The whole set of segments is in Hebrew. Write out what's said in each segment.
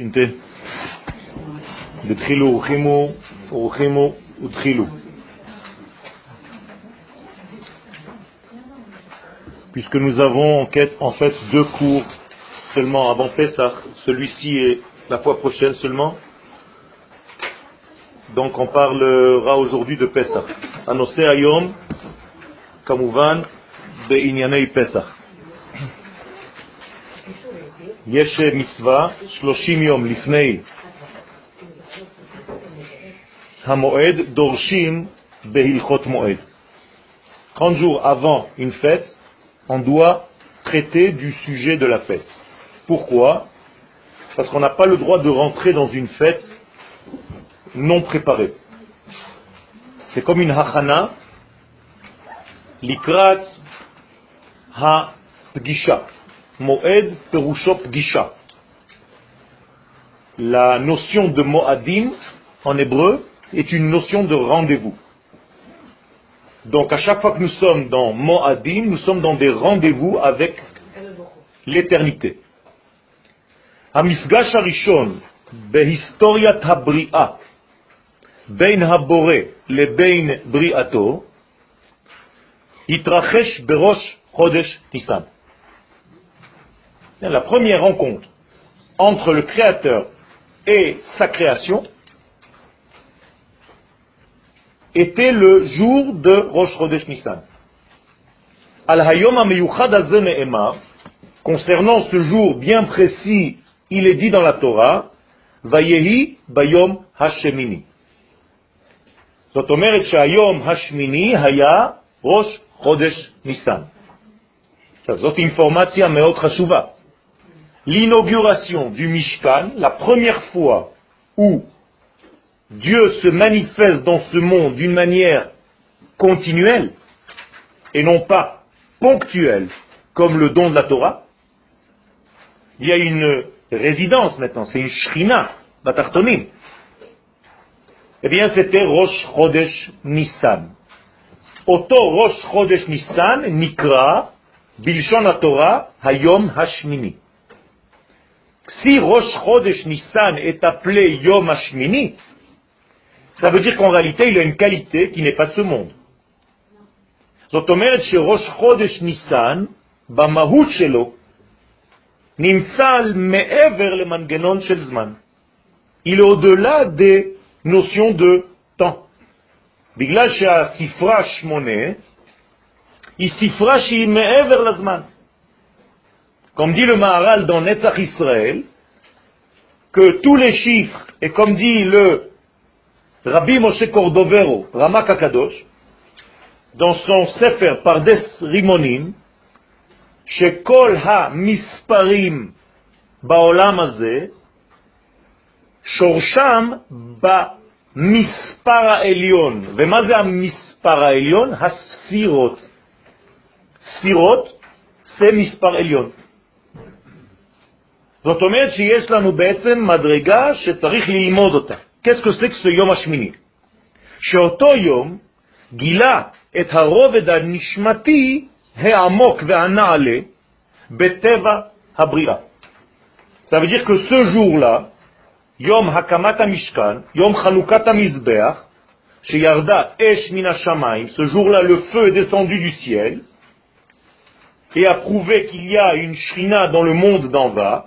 קינטה. בתחילו ורחימו, ורחימו ותחילו. Puisque nous avons en, quête, en fait deux cours seulement avant Pessah, celui-ci est la fois prochaine seulement, donc on parlera aujourd'hui de Pessah. Anose ayom, kamuvan, בענייני פסח. יש מצווה 30 יום לפני המועד דורשים בהלכות מועד. 30 jours avant une fête, on doit traiter du sujet de la fête. Pourquoi Parce qu'on n'a pas le droit de rentrer dans une fête non préparée. C'est comme une hachana, likrat ha-pgisha. Moed perusho pgisha. La notion de moadim en hébreu est une notion de rendez-vous. Donc à chaque fois que nous sommes dans moadim, nous sommes dans des rendez-vous avec l'éternité. המפגש הראשון בהיסטוריית הבריאה בין הבורא לבין בריאתו התרחש בראש חודש ניסן. La première rencontre entre le Créateur et sa création était le jour de Rosh Chodesh Nissan. Al-Hayom concernant ce jour bien précis, il est dit dans la Torah, Vayehi Bayom Hashemini. זאת אומרת שהיום השמיני היה ראש חודש ניסן. זאת אינפורמציה מאוד חשובה. L'inauguration du Mishkan, la première fois où Dieu se manifeste dans ce monde d'une manière continuelle et non pas ponctuelle comme le don de la Torah, il y a une résidence maintenant, c'est une shrina, batartonim. Eh bien, c'était Rosh Chodesh Nissan. Oto Rosh Chodesh Nissan nikra bilshon Torah hayom hashmini Si Rosh Chodesh Nissan est appelé Yom Hashmini, ça veut dire qu'en réalité, il a une qualité qui n'est pas de ce monde. זאת אומרת שראש חודש ניסן, במהות שלו, נמצא מעבר למנגנון של זמן. Il est au-delà des notions de temps. בגלל שהספרה שמונה, היא ספרה שהיא מעבר לזמן. Comme dit le Maharal dans Netzach Israël, que tous les chiffres, et comme dit le Rabbi Moshe Cordovero, Ramak Akadosh, dans son Sefer Pardes Rimonim, שכל המספרים בעולם הזה, שורשם במספר העליון. ומה זה המספר העליון? הספירות. ספירות זה מספר עליון. זאת אומרת שיש לנו בעצם מדרגה שצריך ללמוד אותה. Qu'est-ce que c'est que ce יום השמיני? שאותו יום גילה את הרובד הנשמתי העמוק והנעלה בטבע הבריאה. Ça veut dire que ce jour-là, יום הקמת המשכן, יום חנוכת המזבח, שירדה אש מן השמיים, ce jour-là le feu est descendu du ciel, et a prouvé qu'il y a une shrina dans le monde d'en bas,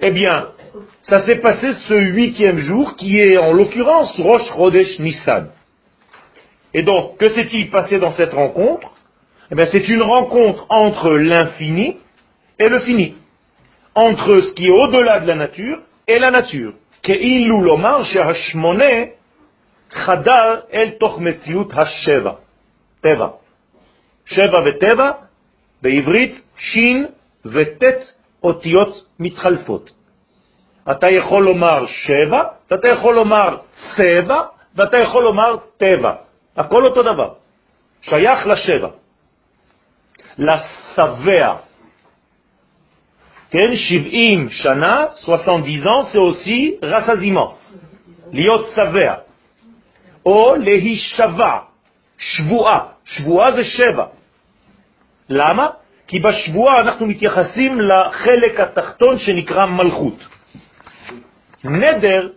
eh bien, ça s'est passé ce huitième jour qui est en l'occurrence Rosh Rodesh Nissan. Et donc, que s'est-il passé dans cette rencontre? Eh bien, c'est une rencontre entre l'infini et le fini. Entre ce qui est au-delà de la nature et la nature. Sheva Veteva, Shin Vetet אותיות מתחלפות. אתה יכול לומר שבע, ואתה יכול לומר צבע, ואתה יכול לומר טבע. הכל אותו דבר. שייך לשבע. לשבע. כן, 70 שנה, 70 ans, c'est aussi rassasiement. להיות שבע. או להישבע, שבועה. שבועה זה שבע. למה? כי בשבועה אנחנו מתייחסים לחלק התחתון שנקרא מלכות. Neder,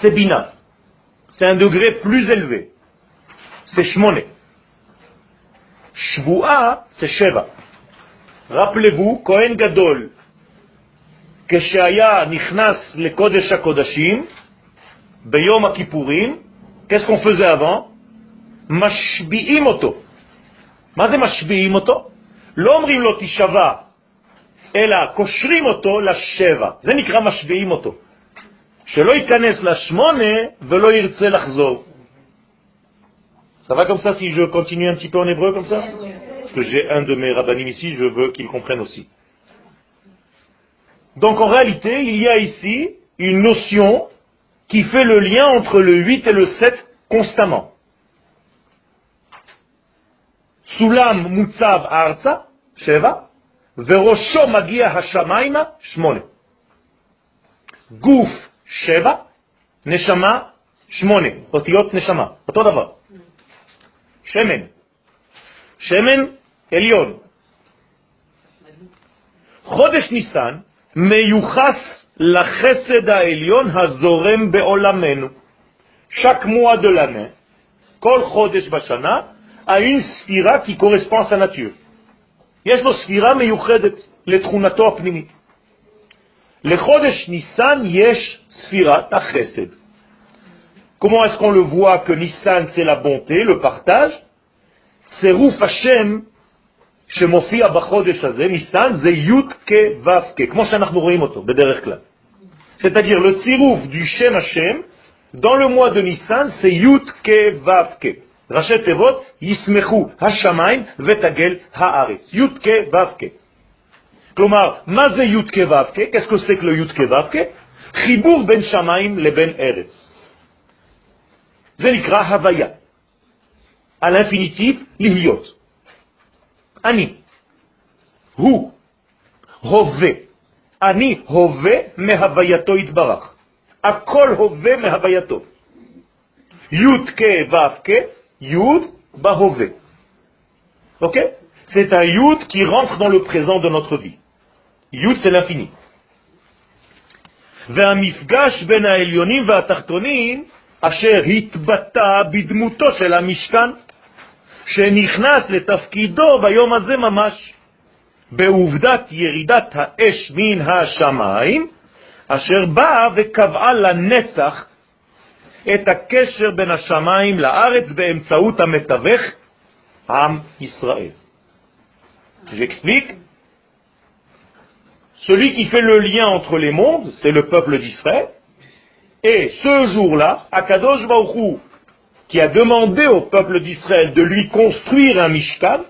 c'est Bina. C'est un degré plus élevé. C'est Shmone. Shvua, c'est Sheva. Rappelez-vous, Kohen Gadol, כשהיה נכנס לקודש הקודשים, ביום הכיפורים, qu'est-ce qu'on faisait? משביעים אותו. מה זה משביעים אותו? לא אומרים לו תשבע, אלא קושרים אותו לשבע. זה נקרא משביעים אותו. שלא ייכנס לשמונה ולא ירצה לחזור. Ça va comme ça si je continue un petit peu en hébreu comme ça Parce que j'ai un de mes rabbinim ici, je veux qu'il comprenne aussi. Donc en réalité, il y a ici une notion qui fait le lien entre le 8 et le 7 constamment. Sulam mutzav arza, sheva, verosho magia hashamaima, shmone. Gouf sheva, neshama, shmone. Otiot neshama. Oto davar. שמן. שמן עליון. חודש ניסן מיוחס לחסד העליון הזורם בעולמנו. chaque mois de כל חודש בשנה, a ספירה qui correspond nature. יש לו ספירה מיוחדת לתכונתו הפנימית. לחודש ניסן יש ספירת החסד. Nissan c'est la bonté, le partage C'est Rouf Hashem שמופיע בחודש הזה, ניסן, זה י' כו' כמו שאנחנו רואים אותו בדרך כלל. C'est-à-dire le צירוף du Shem Hashem dans le mois de Nissan, c'est י' כו' ראשי תיבות, ישמחו השמיים ותגל הארץ. י' כו' כלומר, מה זה י' Qu'est-ce que c'est que le י' כו' חיבור בין שמיים לבין ארץ. זה נקרא הוויה. על l'infinitif, להיות. אני. הוא. הווה. אני הווה מהווייתו יתברך. הכל הווה מהווייתו. י' כ' ו' כ', י' בהווה. Ok C'est un yud qui rentre dans le présent de notre vie. Yud, c'est l'infini. והמפגש בין העליונים והתחתונים אשר התבטא בדמותו של המשכן, שנכנס לתפקידו ביום הזה ממש, בעובדת ירידת האש מן השמיים, אשר באה וקבעה לנצח את הקשר בין השמיים לארץ באמצעות המתווך, עם ישראל. J'explique. Celui qui fait le lien entre les mondes, c'est le peuple d'Israël. Et ce jour-là, Akadosh Baruch qui a demandé au peuple d'Israël de lui construire un Mishkan,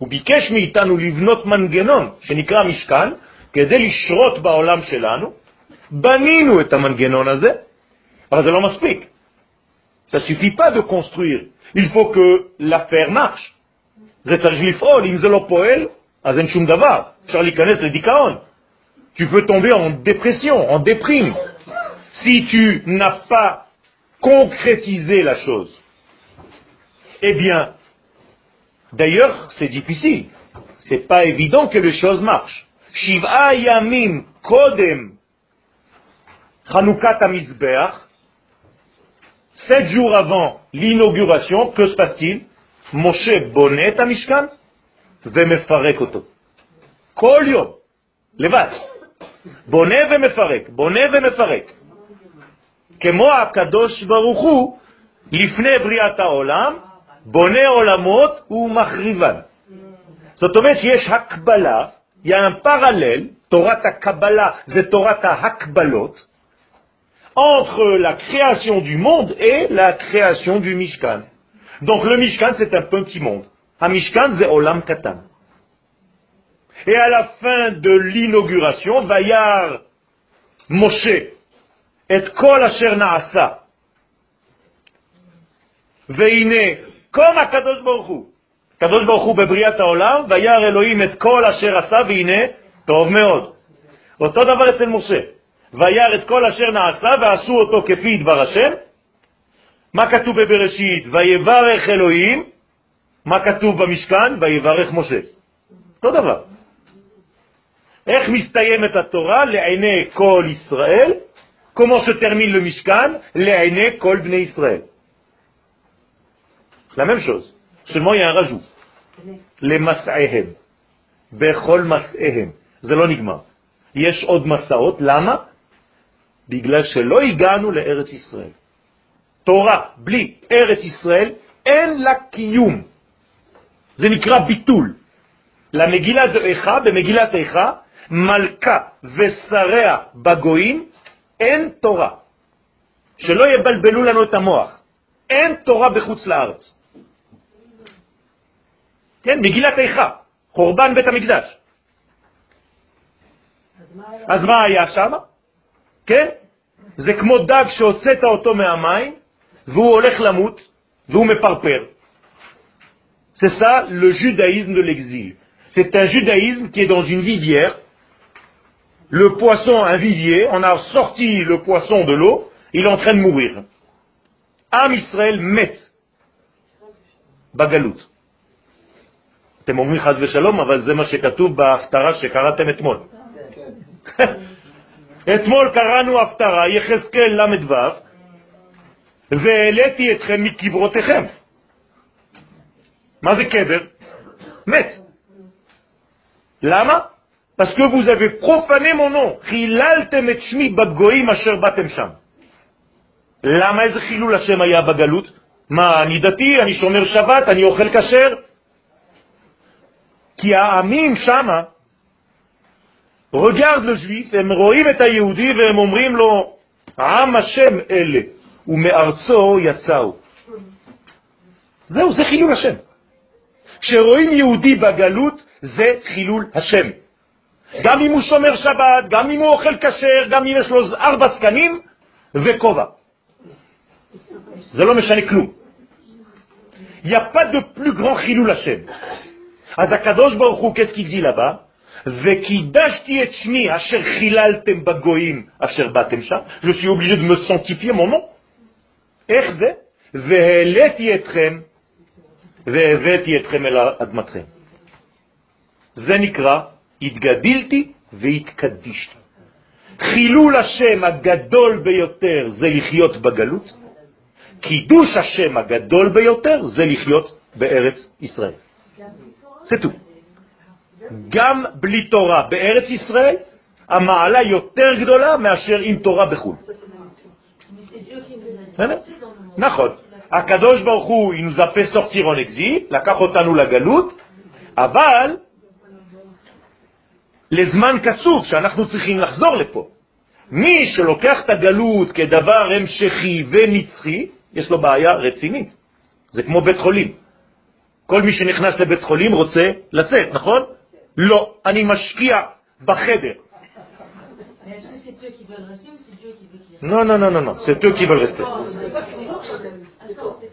ou bikesh מאיתנו לבנות מנגנון שנקרא משכן, כדי לשרות בעולם שלנו, בנינו את המנגנון הזה, אבל זה לא מספיק. Ça suffit pas de construire, il faut que l'affaire marche. זה צריך לפעול, אם זה לא פועל, אז אין שום דבר, אפשר להיכנס לדיכאון. Tu peux tomber en dépression, en déprime, si tu n'as pas concrétisé la chose. Eh bien, d'ailleurs, c'est difficile. C'est pas évident que les choses marchent. Shiva yamim kodem Chanukat Amizbeach, sept jours avant l'inauguration, que se passe-t-il Moshe bonnet Amishkan, vemefarek oto. Kol yom, levat. Bonnet vemefarek, bonnet vemefarek. כמו הקדוש ברוך הוא, לפני בריאת העולם, בונה עולמות ומחריבן. זאת אומרת שיש הקבלה, il y a un parallèle, תורת הקבלה זה תורת ההקבלות, entre la création du monde et la création du Mishkan. Donc le Mishkan c'est un petit monde. Un Mishkan c'est Olam Katan. Et à la fin de l'inauguration, Vayar Moshe את כל אשר נעשה. והנה, כל הקדוש ברוך הוא, הקדוש ברוך הוא בבריאת העולם, וירא אלוהים את כל אשר עשה, והנה, טוב מאוד. אותו דבר אצל משה. וירא את כל אשר נעשה, ועשו אותו כפי דבר השם. מה כתוב בבראשית? ויברך אלוהים. מה כתוב במשכן? ויברך משה. אותו דבר. איך מסתיימת התורה לעיני כל ישראל? Termine le Mishkan לעיני כל בני ישראל. A un rajout. למסעיהם. בכל מסעיהם. זה לא נגמר. יש עוד מסעות, למה? בגלל שלא הגענו לארץ ישראל. תורה בלי ארץ ישראל אין לה קיום. זה נקרא ביטול. למגילת איכה, במגילת איכה, מלכה ושריה בגויים, אין תורה. שלא יבלבלו לנו את המוח. אין תורה בחוץ לארץ. כן, מגילת איכה, חורבן בית המקדש. אז מה היה שם? כן? זה כמו דג שהוצאת אותו מהמים והוא הולך למות והוא מפרפר. C'est ça le judaïsme de l'exil. C'est un judaïsme qui est dans une vivière. Le poisson, un vivier, on a sorti le poisson de l'eau, il est en train de mourir. Am Israël met. בגלות. אתם אומרים חז ושלום, אבל זה מה שכתוב בהפטרה שקראתם אתמול. אתמול קראנו הפטרה, יחזקאל ל"ו, והעליתי אתכם מקברותיכם. מה זה קבר? מת. למה? parce que vous nom, חיללתם את שמי בגויים אשר באתם שם. למה איזה חילול השם היה בגלות? מה, אני דתי, אני שומר שבת, אני אוכל כשר? כי העמים שמה, רגרד לז'ליף, הם רואים את היהודי והם אומרים לו, עם השם אלה, ומארצו יצאו. זהו, זה חילול השם. כשרואים יהודי בגלות, זה חילול השם. גם אם הוא שומר שבת, גם אם הוא אוכל כשר, גם אם יש לו ארבע זקנים וכובע. זה לא משנה כלום. Il n'y a pas חילול השם. אז הקדוש ברוך הוא, qu'il dit là-bas? וקידשתי את שמי אשר חיללתם בגויים אשר באתם שם. Je suis obligé de me sanctifier mon nom. חילול השם הגדול ביותר זה לחיות בגלות, קידוש השם הגדול ביותר זה לחיות בארץ ישראל. זה טוב. גם בלי תורה בארץ ישראל, המעלה יותר גדולה מאשר עם תורה בחו"ל. נכון. הקדוש ברוך הוא, a fait sortir en exil, לקח אותנו לגלות, אבל לזמן קצוב שאנחנו צריכים לחזור לפה. מי שלוקח את הגלות כדבר המשכי ונצחי, יש לו בעיה רצינית. זה כמו בית חולים. כל מי שנכנס לבית חולים רוצה לצאת, נכון? לא, אני משקיע בחדר. Non, non, non, non, non, c'est eux qui veulent rester.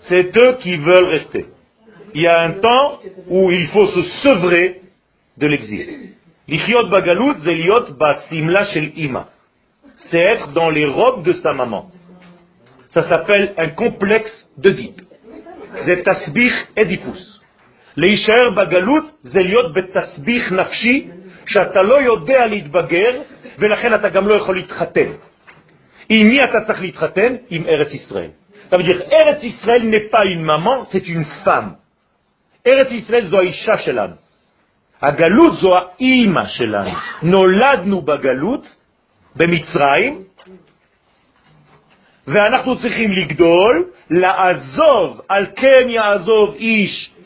C'est eux qui veulent rester. Il y a un temps où il faut se sevrer de l'exil. L'ichyot bagalout, zeliot basimla shel ima. C'est être dans les robes de sa maman. Ça s'appelle un complexe d'Oedipe. C'est tasbich Edipus. להישאר בגלות זה להיות בתסביך נפשי שאתה לא יודע להתבגר ולכן אתה גם לא יכול להתחתן. עם מי אתה צריך להתחתן? עם ארץ ישראל. Ça veut ארץ ישראל pas une maman, c'est une femme. ארץ ישראל זו האישה שלנו. הגלות זו האימא שלנו. נולדנו בגלות, במצרים, ואנחנו צריכים לגדול, לעזוב, על כן יעזוב איש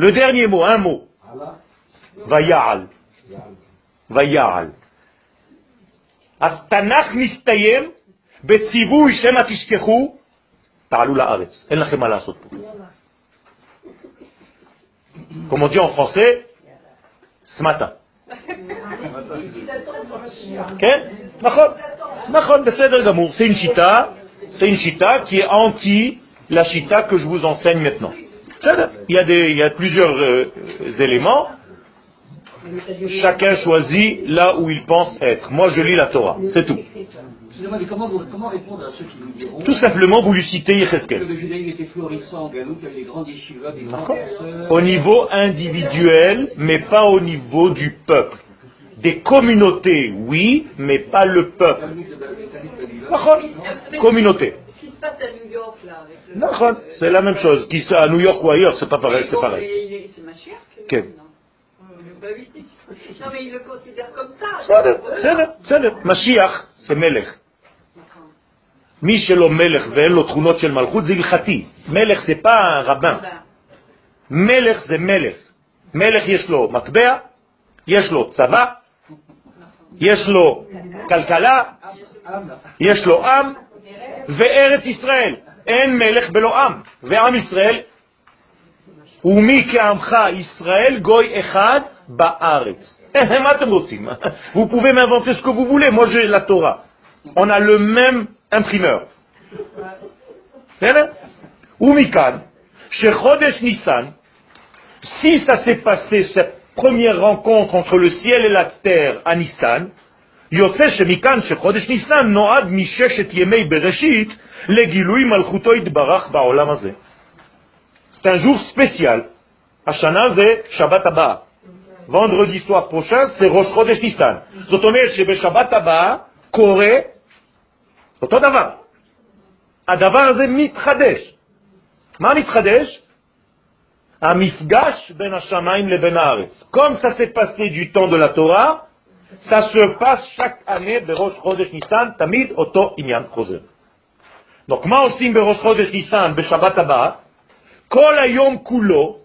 Le dernier mot, un mot. ויעל. ויעל. התנ"ך מסתיים בציווי שמא תשכחו, תעלו לארץ. אין לכם מה לעשות פה. Comme on dit en français, ce matin. כן, נכון, נכון, בסדר גמור. C'est une chita, c'est une chita qui est anti la chita que je vous enseigne maintenant. Il y a, des, il y a plusieurs euh, éléments. Chacun choisit là où il pense être. Moi, je lis la Torah, c'est tout. Comment, comment, répondre à ceux qui nous diront Tout simplement, vous lui citez Yecheskel. Le judaïsme était florissant en Galoute, il y avait des grandes yeshivas, des grands Au niveau individuel, mais pas au niveau du peuple. Des communautés, oui, mais pas le peuple. Communauté. Passe à New York, là, avec le... C'est la même chose. Qui à New York ou ailleurs, c'est pas pareil. C'est pareil. C'est ma chère. Okay. Bah oui. Non, mais il le considère comme ça. בסדר, בסדר. משיח זה מלך. מי שלא מלך ואין לו תכונות של מלכות זה הלכתי. מלך זה pas un rabbin. מלך זה מלך. מלך יש לו מטבע, יש לו צבא, יש לו כלכלה, יש לו עם, וארץ ישראל. אין מלך בלא עם, ועם ישראל, ומי כעמך ישראל גוי אחד בארץ. מה אתם רוצים Vous pouvez m'inventer ce que vous voulez, moi j'ai la Torah. On a le même imprimeur. ומכאן, שחודש ניסן, si ça s'est passé, cette première rencontre entre le ciel et la terre à Nissan, יוצא שמכאן שחודש ניסן נועד מששת ימי בראשית לגילוי מלכותו יתברך בעולם הזה. C'est un. השנה זה שבת הבאה. vendredi soir prochain, c'est ראש חודש ניסן. זאת אומרת שבשבת הבאה קורה אותו דבר. הדבר הזה מתחדש. מה מתחדש? המפגש בין השמיים לבין הארץ. Comme ça s'est passé du temps de ça se passe chaque année בראש חודש ניסן, תמיד אותו עניין חוזר. Donc מה עושים בראש חודש ניסן בשבת הבאה? כל היום כולו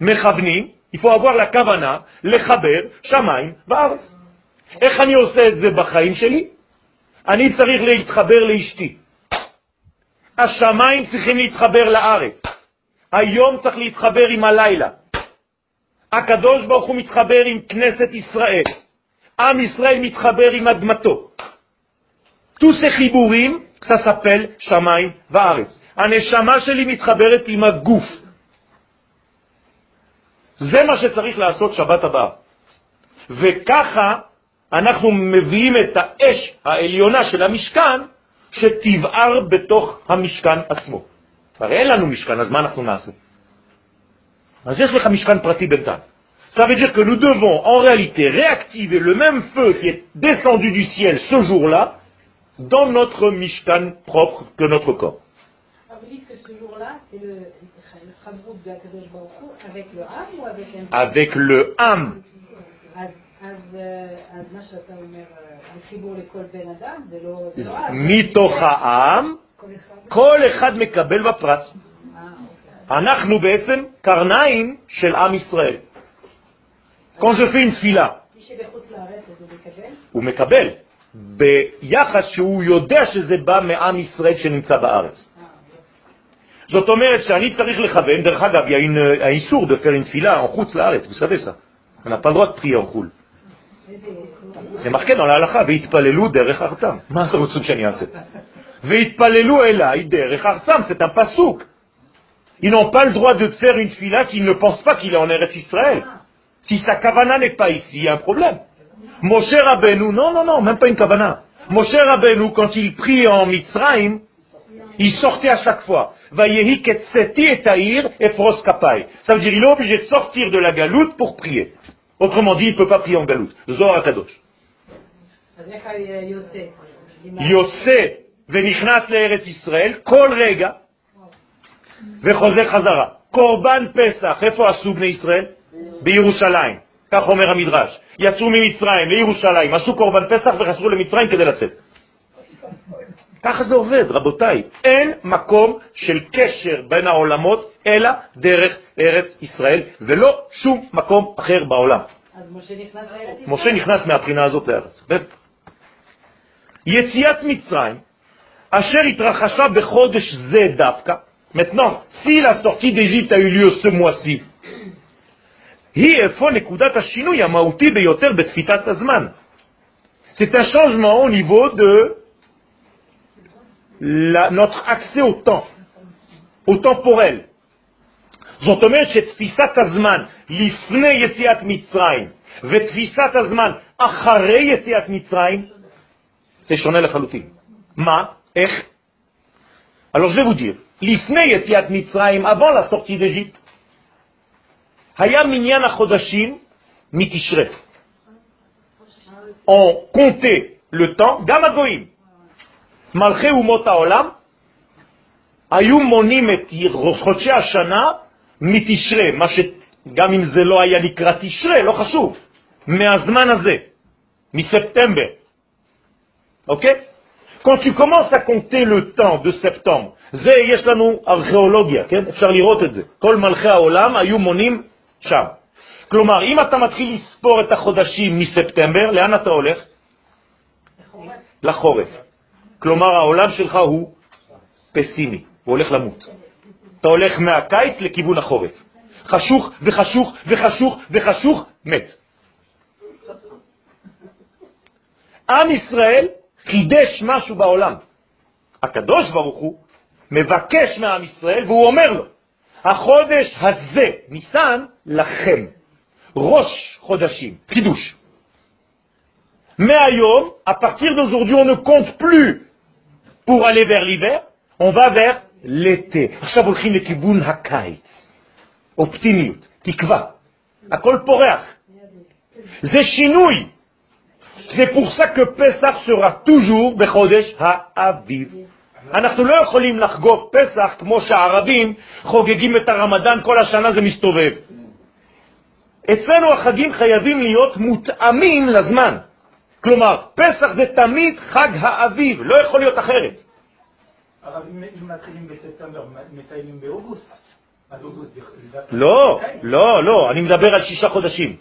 מכוונים, il faut avoir la כוונה, לחבר שמיים וארץ. איך אני עושה את זה בחיים שלי? אני צריך להתחבר לאשתי. השמיים צריכים להתחבר לארץ. היום צריך להתחבר עם הלילה. הקדוש ברוך הוא מתחבר עם כנסת ישראל. עם ישראל מתחבר עם אדמתו. tous ces חיבורים, ça s'appelle שמיים וארץ. הנשמה שלי מתחברת עם הגוף. זה מה שצריך לעשות שבת הבאה. וככה אנחנו מביאים את האש העליונה של המשכן שתבער בתוך המשכן עצמו. הרי אין לנו משכן, אז מה אנחנו נעשה? אז יש לך משכן פרטי בינתיים. Ça veut dire que nous devons en réalité réactiver le même feu qui est descendu du ciel ce jour-là dans notre Mishkan propre que notre corps. Vous dites que ce jour-là, c'est le, le de Akadosh Baruch avec le Ham ou avec un... Avec le Ham. מתוך העם, כל אחד מקבל בפרט. אנחנו בעצם קרניים של עם ישראל. Quand je fais une tfila, הוא מקבל, ביחס שהוא יודע שזה בא מעם ישראל שנמצא בארץ. זאת אומרת שאני צריך לכוון, דרך אגב, il y a האיסור de faire une tfila en חוץ לארץ, vous savez ça. On n'a pas le droit de prier en חו"ל. זה marqué dans להלכה, והתפללו דרך ארצם. מה זה רוצים שאני אעשה? והתפללו אליי דרך ארצם, c'est un pasouk. Ils n'ont pas le droit de faire une tfila s'ils ne pensent pas qu'il est en Eretz Israël. Si sa kavana n'est pas ici, il y a un problème. Moshe Rabbeinu, non, non, non, même pas une kavana. Moshe Rabbeinu, quand il prie en Mitzrayim, il sortait à chaque fois. Vayehi ketseti et taïr et fros kapai. Ça veut dire il est obligé de sortir de la galoute pour prier. Autrement dit, il ne peut pas prier en galoute. Zohar Kadosh. יוצא ונכנס לארץ ישראל כל רגע וחוזר חזרה. קורבן פסח, איפה עשו בני ישראל? בירושלים, כך אומר המדרש. יצאו ממצרים לירושלים, עשו קורבן פסח וחזרו למצרים כדי לצאת. ככה זה עובד, רבותיי. אין מקום של קשר בין העולמות, אלא דרך ארץ ישראל, ולא שום מקום אחר בעולם. אז משה נכנס לארץ ישראל? משה נכנס מהבחינה הזאת לארץ. יציאת מצרים, אשר התרחשה בחודש זה דווקא, maintenant, si la sortie d'Égypte a eu lieu ce mois-ci, היא איפה נקודת השינוי המהותי ביותר בתפיתת הזמן. C'est un changement au niveau de la, notre accès au temps, au temporel. זאת אומרת שתפיסת הזמן לפני יציאת מצרים ותפיסת הזמן אחרי יציאת מצרים זה שונה לחלוטין. מה? איך? Alors je vais vous dire, לפני יציאת מצרים, avant la sortie d'Égypte, היה מניין החודשים מתשרה. On comptait le גם הגויים. מלכי אומות העולם היו מונים את חודשי השנה מתשרה, מה שגם אם זה לא היה נקרא תשרה, לא חשוב, מהזמן הזה, מספטמבר. אוקיי? Quand tu commences à compter le temps de septembre, זה יש לנו ארכיאולוגיה, כן? אפשר לראות את זה. כל מלכי העולם היו מונים שם. כלומר, אם אתה מתחיל לספור את החודשים מספטמבר, לאן אתה הולך? לחורף. כלומר, העולם שלך הוא פסימי, הוא הולך למות. אתה הולך מהקיץ לכיוון החורף. חשוך וחשוך וחשוך וחשוך, מת. עם ישראל חידש משהו בעולם. הקדוש ברוך הוא מבקש מעם ישראל והוא אומר לו, החודש הזה, ניסן, לכם. ראש חודשים, חידוש. מהיום, à partir d'aujourd'hui, on ne compte plus pour aller vers l'hiver, on va vers l'été. עכשיו הולכים לכיוון הקיץ. אופטימיות, תקווה. הכל פורח. זה שינוי. C'est pour ça que Pesach sera toujours בחודש האביב. אנחנו לא יכולים לחגוג פסח כמו שהערבים חוגגים את הרמדאן, כל השנה זה מסתובב. אצלנו החגים חייבים להיות מותאמים לזמן. כלומר, פסח זה תמיד חג האביב, לא יכול להיות אחרת. אבל אם מתחילים בספטמבר, מטיילים באוגוסט, אז אוגוסט זה... לא, לא, לא, אני מדבר על שישה חודשים.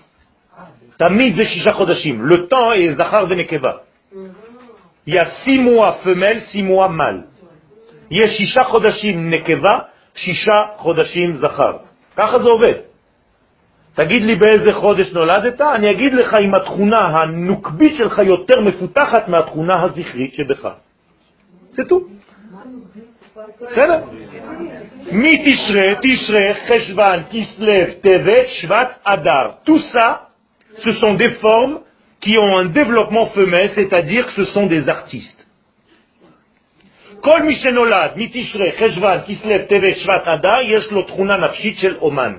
תמיד זה שישה חודשים. Le temps est זכר ונקבה. Il y a six יש שישה חודשים נקבה, שישה חודשים זכר. ככה זה עובד. תגיד לי באיזה חודש נולדת, אני אגיד לך אם התכונה הנוקבית שלך יותר מפותחת מהתכונה הזכרית שבך. זה טוב. בסדר? מתשרה, תשרה, חשבן, כסלו, טבת, שבט, אדר. Tout ça, ce sont des formes qui ont un développement femelle, c'est-à-dire. כל מי שנולד מתשרה, חשבן, כסלו, טבת, שבט, אדר, יש לו תכונה נפשית של אומן.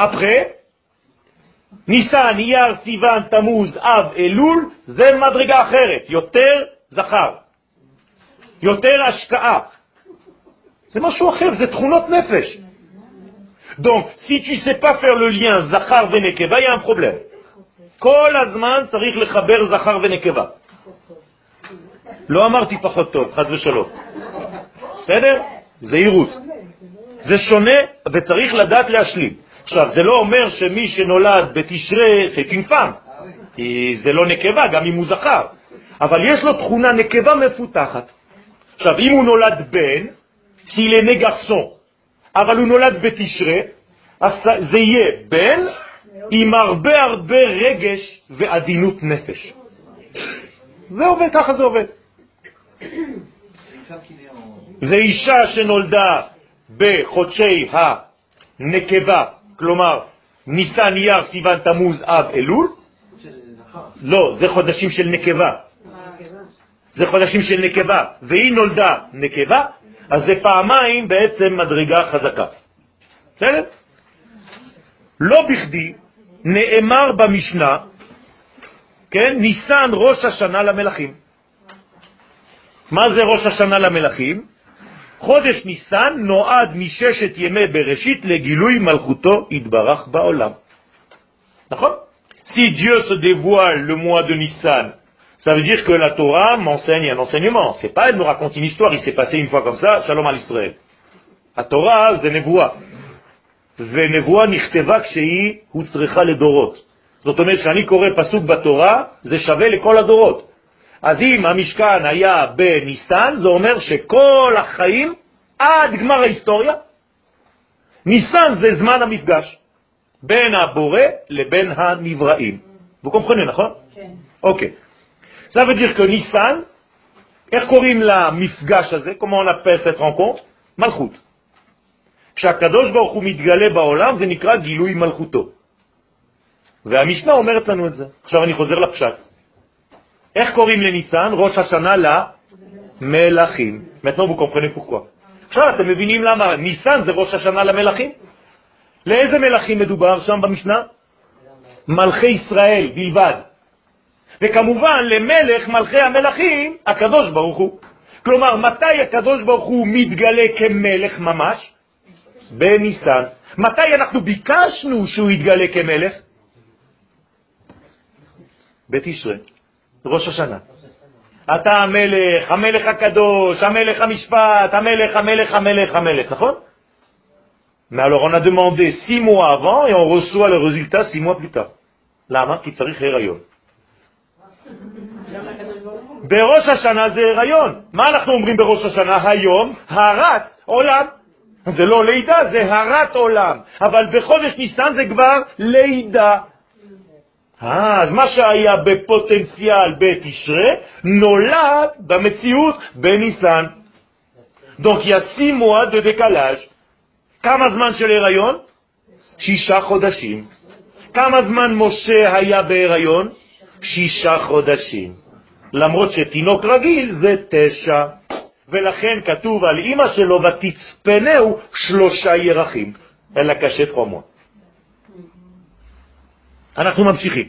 Après, ניסן, אייר, סיוון, תמוז, אב, אלול, זה מדרגה אחרת, יותר זכר, יותר השקעה. זה משהו אחר, זה תכונות נפש. Donc, si tu sais pas faire le lien זכר ונקבה, il y a un problème. כל הזמן צריך לחבר זכר ונקבה. לא אמרתי פחות טוב, חז ושלום. בסדר? זהירות. זה שונה וצריך לדעת להשלים. עכשיו, זה לא אומר שמי שנולד בתשרה זה כי זה לא נקבה, גם אם הוא זכר, אבל יש לו תכונה נקבה מפותחת. עכשיו, אם הוא נולד בן, est גרסון, אבל הוא נולד בתשרה, אז זה יהיה בן עם הרבה הרבה רגש ועדינות נפש. זה עובד, ככה זה עובד. זה אישה שנולדה בחודשי הנקבה, כלומר ניסן, אייר, סיוון, תמוז, אב, אלול? לא, זה חודשים של נקבה. זה חודשים של נקבה, והיא נולדה נקבה, אז זה פעמיים בעצם מדרגה חזקה. בסדר? לא בכדי נאמר במשנה, כן, ניסן ראש השנה למלכים. מה זה ראש השנה למלכים? חודש ניסן נועד מששת ימי בראשית לגילוי מלכותו יתברך בעולם. נכון? Si Dieu se dévoile le mois de Nissan, ça veut dire que la Torah m'enseigne un enseignement. C'est pas elle me raconte une histoire, il s'est passé une fois comme ça, shalom al Israël. התורה זה נבואה, ונבואה נכתבה כשהיא הוצרכה לדורות. זאת אומרת, כשאני קורא פסוק בתורה, זה שווה לכל הדורות. אז אם המשכן היה בניסן, זה אומר שכל החיים, עד גמר ההיסטוריה, ניסן זה זמן המפגש. בין הבורא לבין הנבראים. Vous comprenez, נכון? כן. אוקיי. Ça veut dire que ניסן, איך קוראים למפגש הזה? on appelle cette rencontre? מלכות. כשהקדוש ברוך הוא מתגלה בעולם זה נקרא גילוי מלכותו. והמשנה אומרת לנו את זה. עכשיו אני חוזר לפשט. איך קוראים לניסן? ראש השנה למלכים. maintenant vous comprenez pourquoi. עכשיו אתם מבינים למה ניסן זה ראש השנה למלכים? לאיזה מלכים מדובר שם במשנה? מלכי ישראל בלבד. וכמובן למלך מלכי המלכים, הקדוש ברוך הוא. כלומר, מתי הקדוש ברוך הוא מתגלה כמלך ממש? בניסן. מתי אנחנו ביקשנו שהוא יתגלה כמלך? בתשרי, ראש השנה. אתה המלך, המלך הקדוש, המלך המשפט, המלך, המלך, המלך, המלך, נכון? Mais alors on a demandé six mois avant et on reçoit le résultat six mois. למה? כי צריך הריון. בראש השנה זה הריון. מה אנחנו אומרים בראש השנה? היום הרת עולם. זה לא לידה, זה הרת עולם. אבל בחודש ניסן זה כבר לידה. אז מה שהיה בפוטנציאל בתשרה, נולד במציאות בניסן. Donc il y a. כמה זמן של הריון? שישה חודשים. כמה זמן משה היה בהיריון? שישה חודשים. למרות שתינוק רגיל זה תשע. ולכן כתוב על אמא שלו, ותצפנהו שלושה ירחים. אלא קשת חומו. אנחנו ממשיכים.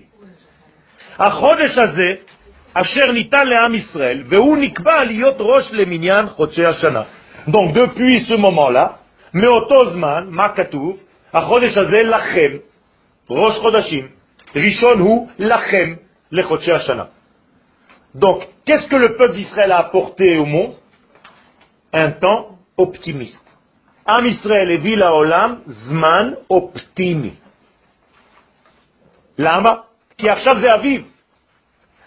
החודש הזה, אשר ניתן לעם ישראל, והוא נקבע להיות ראש למניין חודשי השנה. Donc, depuis ce moment-là, מאותו זמן, מה כתוב? החודש הזה לכם, ראש חודשים. ראשון הוא לכם, לחודשי השנה. Donc, qu'est-ce que le peuple d'Israël a apporté au monde Un temps optimiste. עם ישראל הביא לעולם זמן אופטימי. למה? כי עכשיו זה אביב.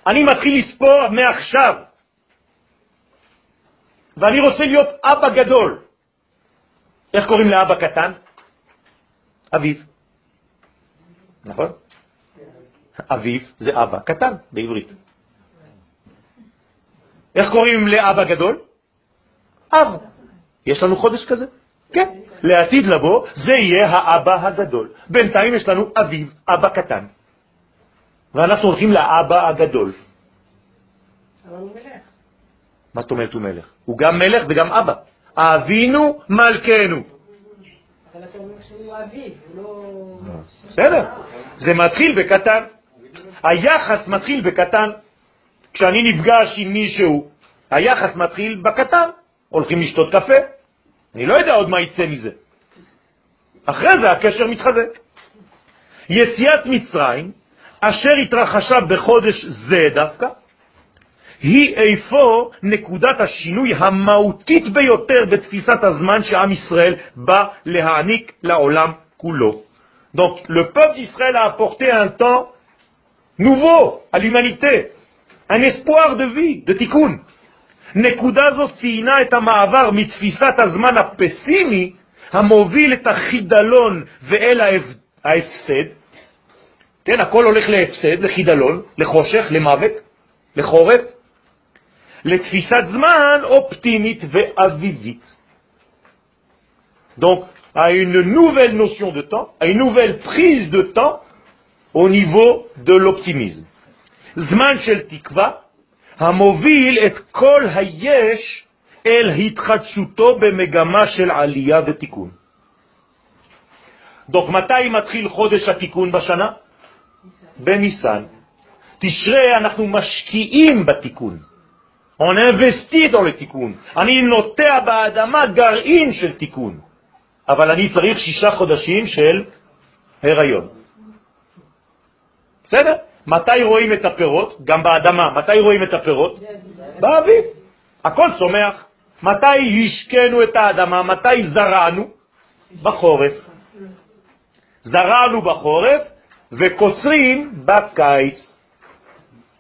אני מתחיל לספור מעכשיו. ואני רוצה להיות אבא גדול. איך קוראים לאבא קטן? אביב. נכון? אביב זה אבא קטן בעברית. איך קוראים לאבא גדול? אב. יש לנו חודש כזה? כן. לעתיד לבוא זה יהיה האבא הגדול. בינתיים יש לנו אביב, אבא קטן. ואנחנו הולכים לאבא הגדול. אבל הוא מלך. מה זאת אומרת הוא מלך? הוא גם מלך וגם אבא. אבינו מלכנו. אבל אתה אומר שהוא אביב, הוא לא... בסדר, זה מתחיל בקטן. היחס מתחיל בקטן. כשאני נפגש עם מישהו, היחס מתחיל בקטן. הולכים לשתות קפה, אני לא יודע עוד מה יצא מזה. אחרי זה הקשר מתחזק. יציאת מצרים, אשר התרחשה בחודש זה דווקא, היא איפה נקודת השינוי המהותית ביותר בתפיסת הזמן שעם ישראל בא להעניק לעולם כולו. Donc, le peuple d'Israël a apporté un temps nouveau à l'humanité, un espoir de vie, de tikkun. נקודה זו ציינה את המעבר מתפיסת הזמן הפסימי המוביל את החידלון ואל ההפסד, כן, הכל הולך להפסד, לחידלון, לחושך, למוות, לחורף, לתפיסת זמן אופטימית ואביבית. Donc, à une nouvelle notion de temps, à une nouvelle prise de temps au niveau de l'optimisme. זמן של תקווה המוביל את כל היש אל התחדשותו במגמה של עלייה ותיקון. Donc, מתי מתחיל חודש התיקון בשנה? בניסן. תשרה אנחנו משקיעים בתיקון. On investit dans le תיקון. אני נוטע באדמה גרעין של תיקון. אבל אני צריך שישה חודשים של הריון. בסדר? מתי רואים את הפירות? גם באדמה. מתי רואים את הפירות? באביב. הכל צומח. מתי השקנו את האדמה? מתי זרענו? בחורף. זרענו בחורף וקוצרים בקיץ.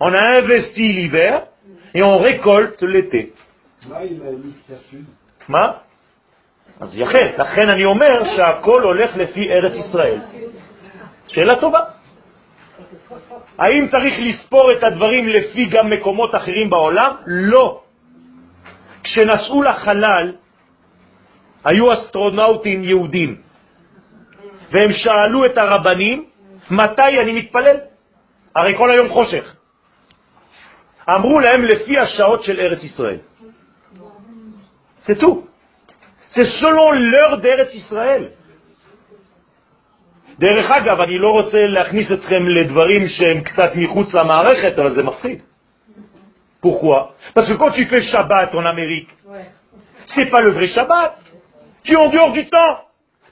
On a investi l'hiver et on récolte l'été. מה? אז יחד, לכן אני אומר שהכל הולך לפי ארץ ישראל. שאלה טובה. האם צריך לספור את הדברים לפי גם מקומות אחרים בעולם? לא. כשנסעו לחלל, היו אסטרונאוטים יהודים, והם שאלו את הרבנים, מתי אני מתפלל? הרי כל היום חושך. אמרו להם לפי השעות של ארץ ישראל. זה tout. זה selon l'heure d'Eretz ישראל. דרך אגב, אני לא רוצה להכניס אתכם לדברים שהם קצת מחוץ למערכת, אבל זה מפחיד. Pourquoi Parce que quand tu fais Shabbat en Amérique, c'est pas le vrai Shabbat. Tu es en dehors du temps.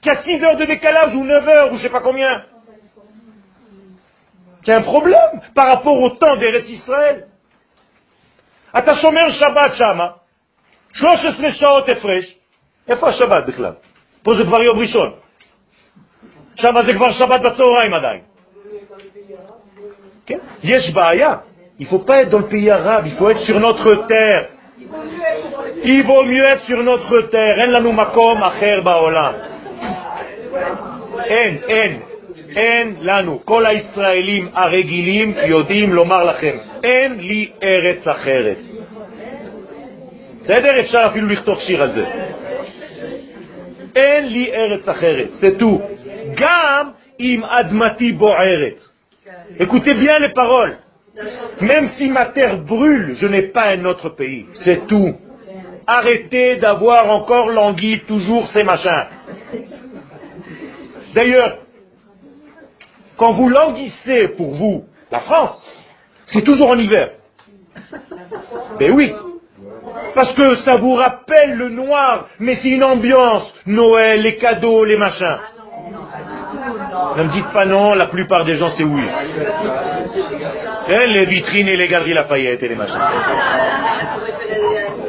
Tu as 6 heures de décalage ou 9 heures ou je sais pas combien. C'est un problème par rapport au temps d'Eretz Israël. אתה שומר שבת שמה, 13 שעות הפרש, איפה השבת בכלל? פה זה כבר יום ראשון. שם זה כבר שבת בצהריים עדיין. כן? יש בעיה. Il faut pas être dans le pays arabe, il faut être sur notre terre. Il vaut mieux être sur notre terre. אין לנו מקום אחר בעולם. אין, אין. אין לנו. כל הישראלים הרגילים יודעים לומר לכם, אין לי ארץ אחרת. בסדר? אפשר אפילו לכתוב שיר על זה. אין לי ארץ אחרת, tout. גם אם אדמתי בוערת. Les paroles. Même si ma terre brûle, je n'ai pas un autre pays. C'est tout. Arrêtez d'avoir encore l'anguille toujours ces machins. D'ailleurs, quand vous languissez pour vous, la France, c'est toujours en hiver. Ben oui. Parce que ça vous rappelle le noir, mais c'est une ambiance. Noël, les cadeaux, les machins. Ne me dites pas non, la plupart des gens c'est oui. Hein, les vitrines et les galeries Lafayette et les machins.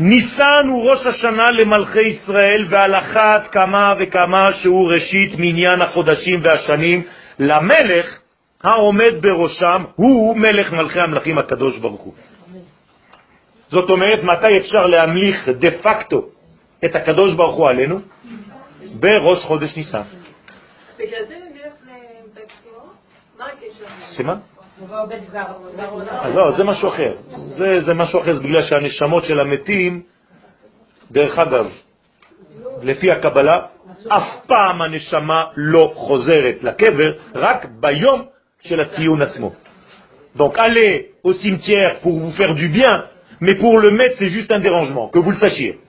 ניסן הוא ראש השנה למלכי ישראל, ועל אחת כמה וכמה שהוא ראשית מניין החודשים והשנים, למלך העומד בראשם, הוא מלך מלכי המלכים הקדוש ברוך הוא. זאת אומרת, מתי אפשר להמליך דה פקטו את הקדוש ברוך הוא עלינו? בראש חודש ניסן. בגלל זה נלך קברות? מה הקשר? סימן? לא, זה משהו אחר. זה, זה משהו אחר, זה בגלל שהנשמות של המתים, דרך אגב, לפי הקבלה, אף פעם הנשמה לא חוזרת לקבר, רק ביום של הציון עצמו. Donc allez au cimetière pour vous faire du bien, mais pour le mettre c'est juste un dérangement, que vous le sachiez.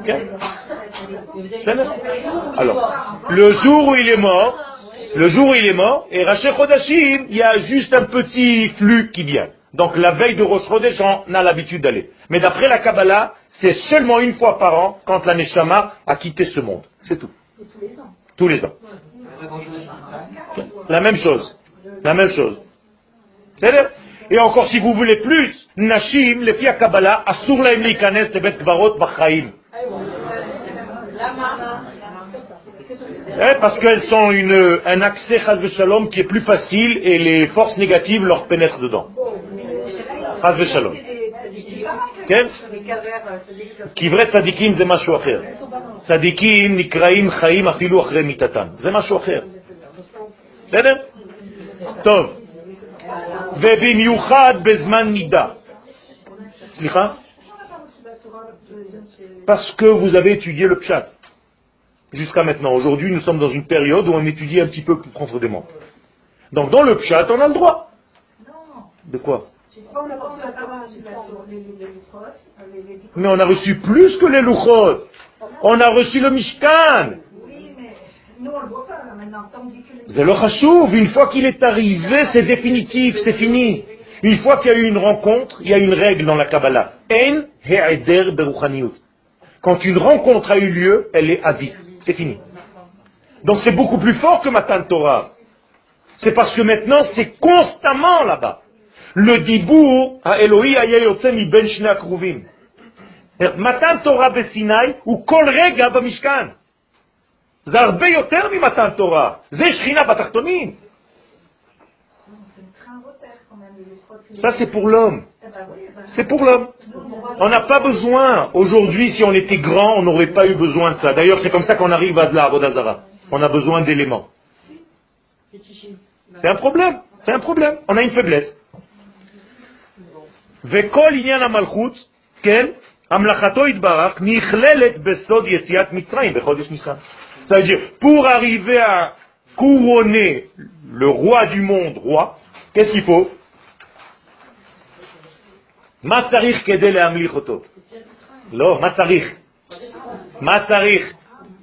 Okay? Alors, le jour où il est mort, le jour où il est mort, et Raché Chodashim, il y a juste un petit flux qui vient. Donc la veille de Rosh Chodesh, on a l'habitude d'aller. Mais d'après la Kabbalah, c'est seulement une fois par an quand la Neshama a quitté ce monde. C'est tout. Tous les ans. La même chose. La même chose. Et encore si vous voulez plus, Nashim, les filles à Kabbalah, Asur laim likanes lebet kvarot bachaim. Eh, parce qu'elles ont une, un accès chas shalom qui est plus facile et les forces négatives leur pénètrent dedans. Chas shalom. כן? קברי צדיקים זה משהו אחר. צדיקים נקראים חיים אפילו אחרי מיתתם. זה משהו אחר. בסדר? טוב. ובמיוחד בזמן נידה. סליחה? Parce que vous avez étudié le pshat. Jusqu'à maintenant. Aujourd'hui, nous sommes dans une période où on étudie un petit peu plus profondément. Donc, dans le pshat, on a le droit. De quoi Mais on a reçu plus que les luchot. On a reçu le mishkan. C'est le chashouv. Une fois qu'il est arrivé, c'est définitif, c'est fini. Une fois qu'il y a eu une rencontre, il y a une règle dans la Kabbalah. En. Quand une rencontre a eu lieu, elle est à vie. C'est fini. Donc c'est beaucoup plus fort que Matan Torah. C'est parce que maintenant c'est constamment là-bas. Le dibour à Elohim ayayotse mi ben shne akruvim. מתן תורה בסיני הוא כל רגע במשכן. זה הרבה יותר ממתן תורה. זה שכינה בתחתונים. Ça, c'est pour l'homme. C'est pour l'homme. On n'a pas besoin. Aujourd'hui, si on était grand, on n'aurait pas eu besoin de ça. D'ailleurs, c'est comme ça qu'on arrive à de la On a besoin d'éléments. C'est un problème. C'est un problème. On a une faiblesse. Ça veut dire, pour arriver à couronner le roi du monde roi, qu'est-ce qu'il faut? מה צריך כדי להמליך אותו? לא, מה צריך? מה צריך?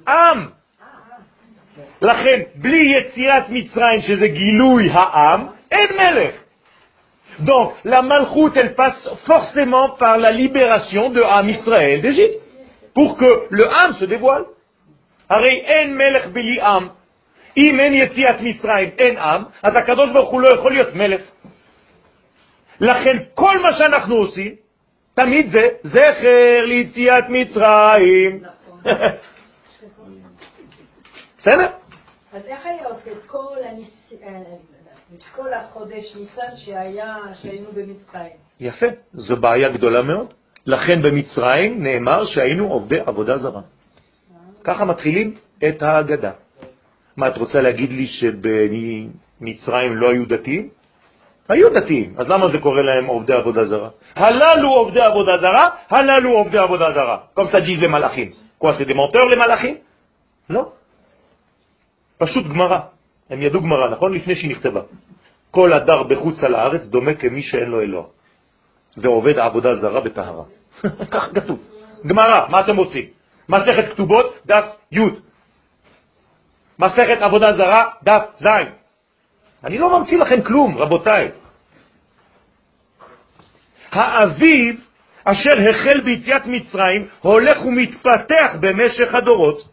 עם. לכן, בלי יציאת מצרים, שזה גילוי העם, אין מלך. Donc, la malchoute, elle passe forcément par la libération de Ham Israël d'Égypte, pour que le Ham se dévoile. הרי אין מלך בלי עם. אם אין יציאת מצרים, אין עם, אז הקדוש ברוך הוא לא יכול להיות מלך. לכן כל מה שאנחנו עושים, תמיד זה זכר ליציאת מצרים. בסדר? אז איך היה עושה את כל. אה, כל החודש ניסן שהיה, שהיינו במצרים? יפה, זו בעיה גדולה מאוד. לכן במצרים נאמר שהיינו עובדי עבודה זרה. ככה מתחילים את ההגדה. מה, את רוצה להגיד לי שבמצרים לא היו דתיים? היו דתיים, אז למה זה קורא להם עובדי עבודה זרה? הללו עובדי עבודה זרה, הללו עובדי עבודה זרה. ça disent למלאכים. des menteurs למלאכים? לא. פשוט גמרא. הם ידעו גמרא, נכון? לפני שהיא נכתבה. כל הדר בחוץ על הארץ דומה כמי שאין לו אלוה, ועובד עבודה זרה בטהרה. כך כתוב. גמרא, מה אתם רוצים? מסכת כתובות, דף י', מסכת עבודה זרה, דף ז'. אני לא ממציא לכם כלום, רבותיי. האביב אשר החל ביציאת מצרים הולך ומתפתח במשך הדורות.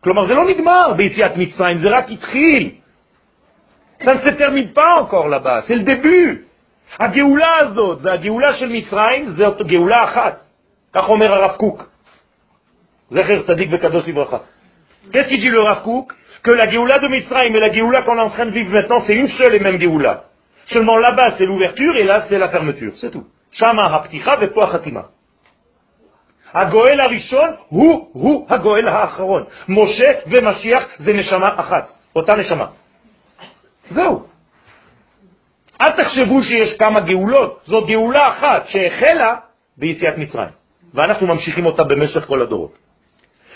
כלומר, זה לא נגמר ביציאת מצרים, זה רק התחיל. Pas encore là-bas, c'est le début. הגאולה הזאת והגאולה של מצרים זאת גאולה אחת. כך אומר הרב קוק. זכר צדיק וקדוש לברכה. Qu'il dit le Rav Kook Que la Géoula de Mitzrayim et la Géoula qu'on est en train de vivre maintenant, c'est une seule et même Géoula. Seulement là-bas, c'est l'ouverture et là, c'est la fermeture. C'est tout. Shama hapticha vepo hachatima. הגואל הראשון הוא, הוא הגואל האחרון. משה ומשיח זה נשמה אחת, אותה נשמה. זהו. אל תחשבו שיש כמה גאולות, זו גאולה אחת שהחלה ביציאת מצרים, ואנחנו ממשיכים אותה במשך כל הדורות.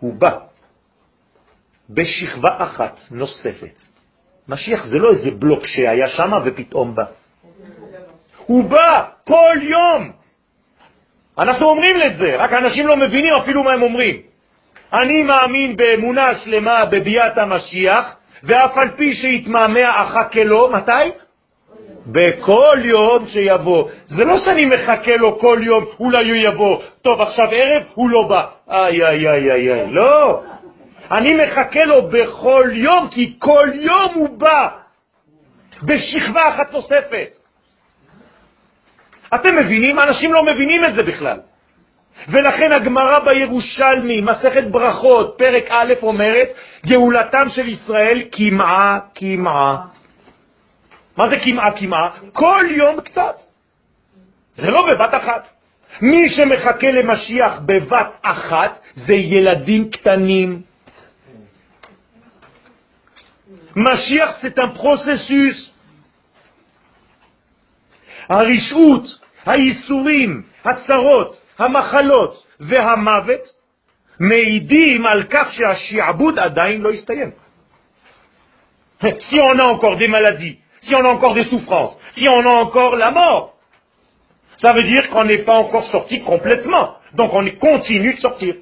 הוא בא בשכבה אחת נוספת. משיח זה לא איזה בלוק שהיה שם ופתאום בא. הוא בא כל יום. אנחנו אומרים את זה, רק אנשים לא מבינים אפילו מה הם אומרים. אני מאמין באמונה שלמה בביאת המשיח, ואף על פי שיתמהמה אחכה לו, מתי? בכל יום שיבוא. זה לא שאני מחכה לו כל יום, אולי הוא יבוא. טוב, עכשיו ערב, הוא לא בא. איי, איי, איי, איי, איי. לא. אני מחכה לו בכל יום, כי כל יום הוא בא. בשכבה אחת נוספת. אתם מבינים? אנשים לא מבינים את זה בכלל. ולכן הגמרא בירושלמי, מסכת ברכות, פרק א', אומרת, גאולתם של ישראל כמעה כמעה. מה זה כמעה כמעה? כל יום קצת. זה לא בבת אחת. מי שמחכה למשיח בבת אחת זה ילדים קטנים. משיח זה un processus. הרשעות, הייסורים, הצרות, המחלות והמוות מעידים על כך שהשעבוד עדיין לא הסתיים. Si on a encore des maladies, si on a encore des souffrances, si on a encore la mort, ça veut dire qu'on n'est pas encore sorti complètement. Donc on continue de sortir.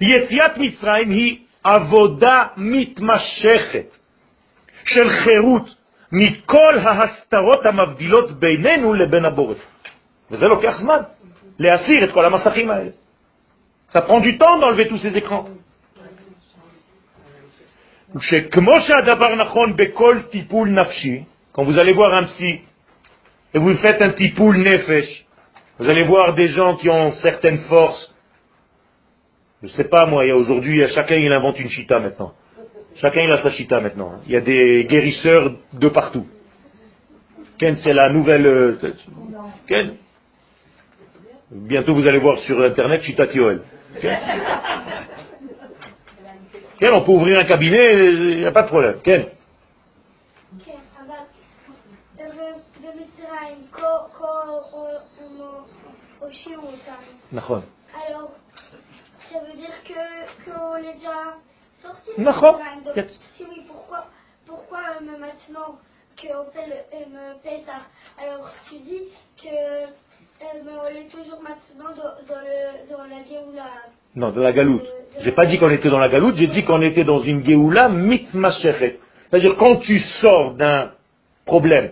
יציאת מצרים היא עבודה מתמשכת של חירות מכל ההסתרות המבדילות בינינו לבין הבורא. וזה לוקח זמן, להסיר את כל המסכים האלה. Ça prend du temps d'enlever tous ces écrans. quand vous allez voir un psy et vous faites un tipoul nefesh, vous allez voir des gens qui ont certaines forces. Je sais pas moi, il y a aujourd'hui, chacun il invente une chita maintenant. Chacun il a sa chita maintenant. Il y a des guérisseurs de partout. Ken, c'est la nouvelle... euh, Ken? Bientôt vous allez voir sur internet Chita Tioel. Quel, on peut ouvrir un cabinet, il n'y a pas de problème. Quel Alors, ça veut dire que qu'on est déjà sorti de Mitzrayim. si oui, pourquoi, pourquoi euh, maintenant qu'on fait le euh, Pessah Alors, tu dis que euh, mais on est toujours maintenant dans, dans, le, dans la Géoula. Non, dans la galoute. J'ai pas dit qu'on était dans la galoute, j'ai dit qu'on était dans une geoula mitmashechet. C'est-à-dire quand tu sors d'un problème,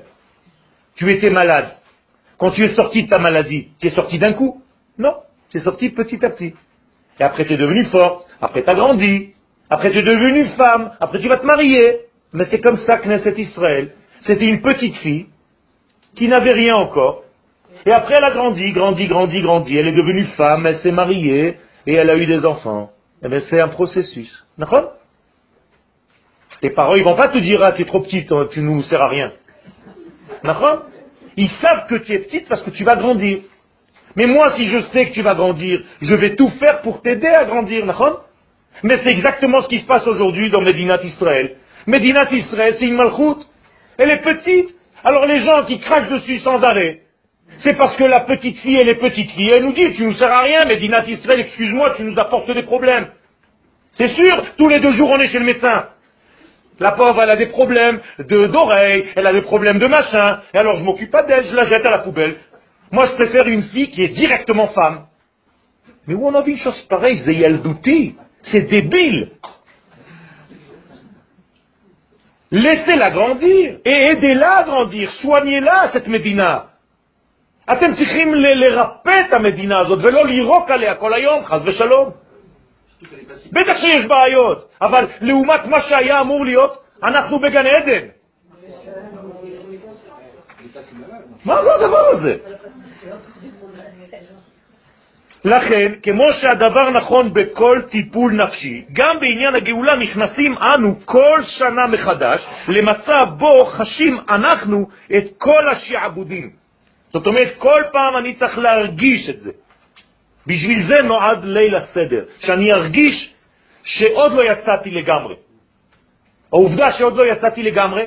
tu étais malade, quand tu es sorti de ta maladie, tu es sorti d'un coup Non, tu es sorti petit à petit. Et après tu es devenu forte, après tu as grandi, après tu es devenu femme, après tu vas te marier. Mais c'est comme ça que naissait Israël. C'était une petite fille qui n'avait rien encore. Et après elle a grandi, grandi, grandi, grandi. Elle est devenue femme, elle s'est mariée et elle a eu des enfants. Eh bien c'est un processus. D'accord? Tes parents, ils vont pas te dire, ah, tu es trop petite, hein, tu nous sers à rien. D'accord? Ils savent que tu es petite parce que tu vas grandir. Mais moi, si je sais que tu vas grandir, je vais tout faire pour t'aider à grandir, d'accord? Mais c'est exactement ce qui se passe aujourd'hui dans Medinat Israël. Medinat Israël, c'est une malchoute. Elle est petite. Alors les gens qui crachent dessus sans arrêt, c'est parce que la petite fille, elle est petite fille. Elle nous dit, tu nous sers à rien, Medinat Israël, excuse-moi, tu nous apportes des problèmes. C'est sûr, tous les deux jours, on est chez le médecin. La pauvre, elle a des problèmes de d'oreilles, elle a des problèmes de machin, et alors je m'occupe pas d'elle, je la jette à la poubelle. Moi, je préfère une fille qui est directement femme. Mais où on a vu une chose pareille, c'est Yaldouti, c'est débile. Laissez-la grandir, et aidez-la à grandir, soignez-la, cette Médina. אתם צריכים לרפא את המדינה הזאת ולא לירוק עליה כל היום, חס ושלום. בטח שיש בעיות, אבל לעומת מה שהיה אמור להיות, אנחנו בגן עדן. מה זה הדבר הזה? לכן, כמו שהדבר נכון בכל טיפול נפשי, גם בעניין הגאולה נכנסים אנו כל שנה מחדש למצב בו חשים אנחנו את כל השעבודים. זאת אומרת, כל פעם אני צריך להרגיש את זה. בשביל זה נועד ליל הסדר, שאני ארגיש שעוד לא יצאתי לגמרי. העובדה שעוד לא יצאתי לגמרי,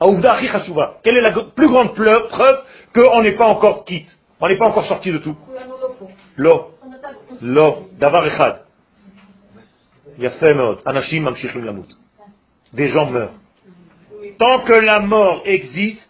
העובדה הכי חשובה. Quelle est la plus grande preuve qu'on n'est pas encore quitte, on n'est pas encore sorti de tout כולנו לא. לא, לא, דבר אחד. יפה מאוד, אנשים ממשיכים למות. Des gens meurent. Tant que la mort existe,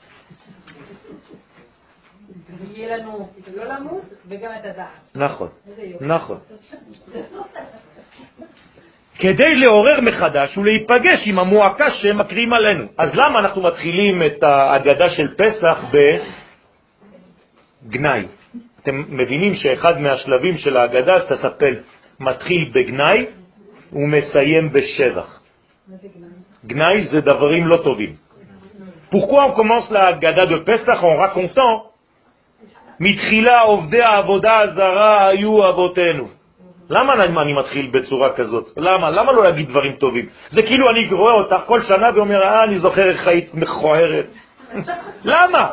יהיה לנו לא למות וגם את הדעת. נכון. נכון. כדי לעורר מחדש ולהיפגש עם המועקה שהם מקריאים עלינו. אז למה אנחנו מתחילים את ההגדה של פסח בגנאי? אתם מבינים שאחד מהשלבים של ההגדה, סספל, מתחיל בגנאי ומסיים בשבח. גנאי? זה דברים לא טובים. Pourquoi on commence la Haggadah de Pesach en racontant מתחילה עובדי העבודה הזרה היו אבותינו. למה אני, אני מתחיל בצורה כזאת? למה? למה לא להגיד דברים טובים? זה כאילו אני רואה אותך כל שנה ואומר, אה, אני זוכר איך היית מכוערת. למה?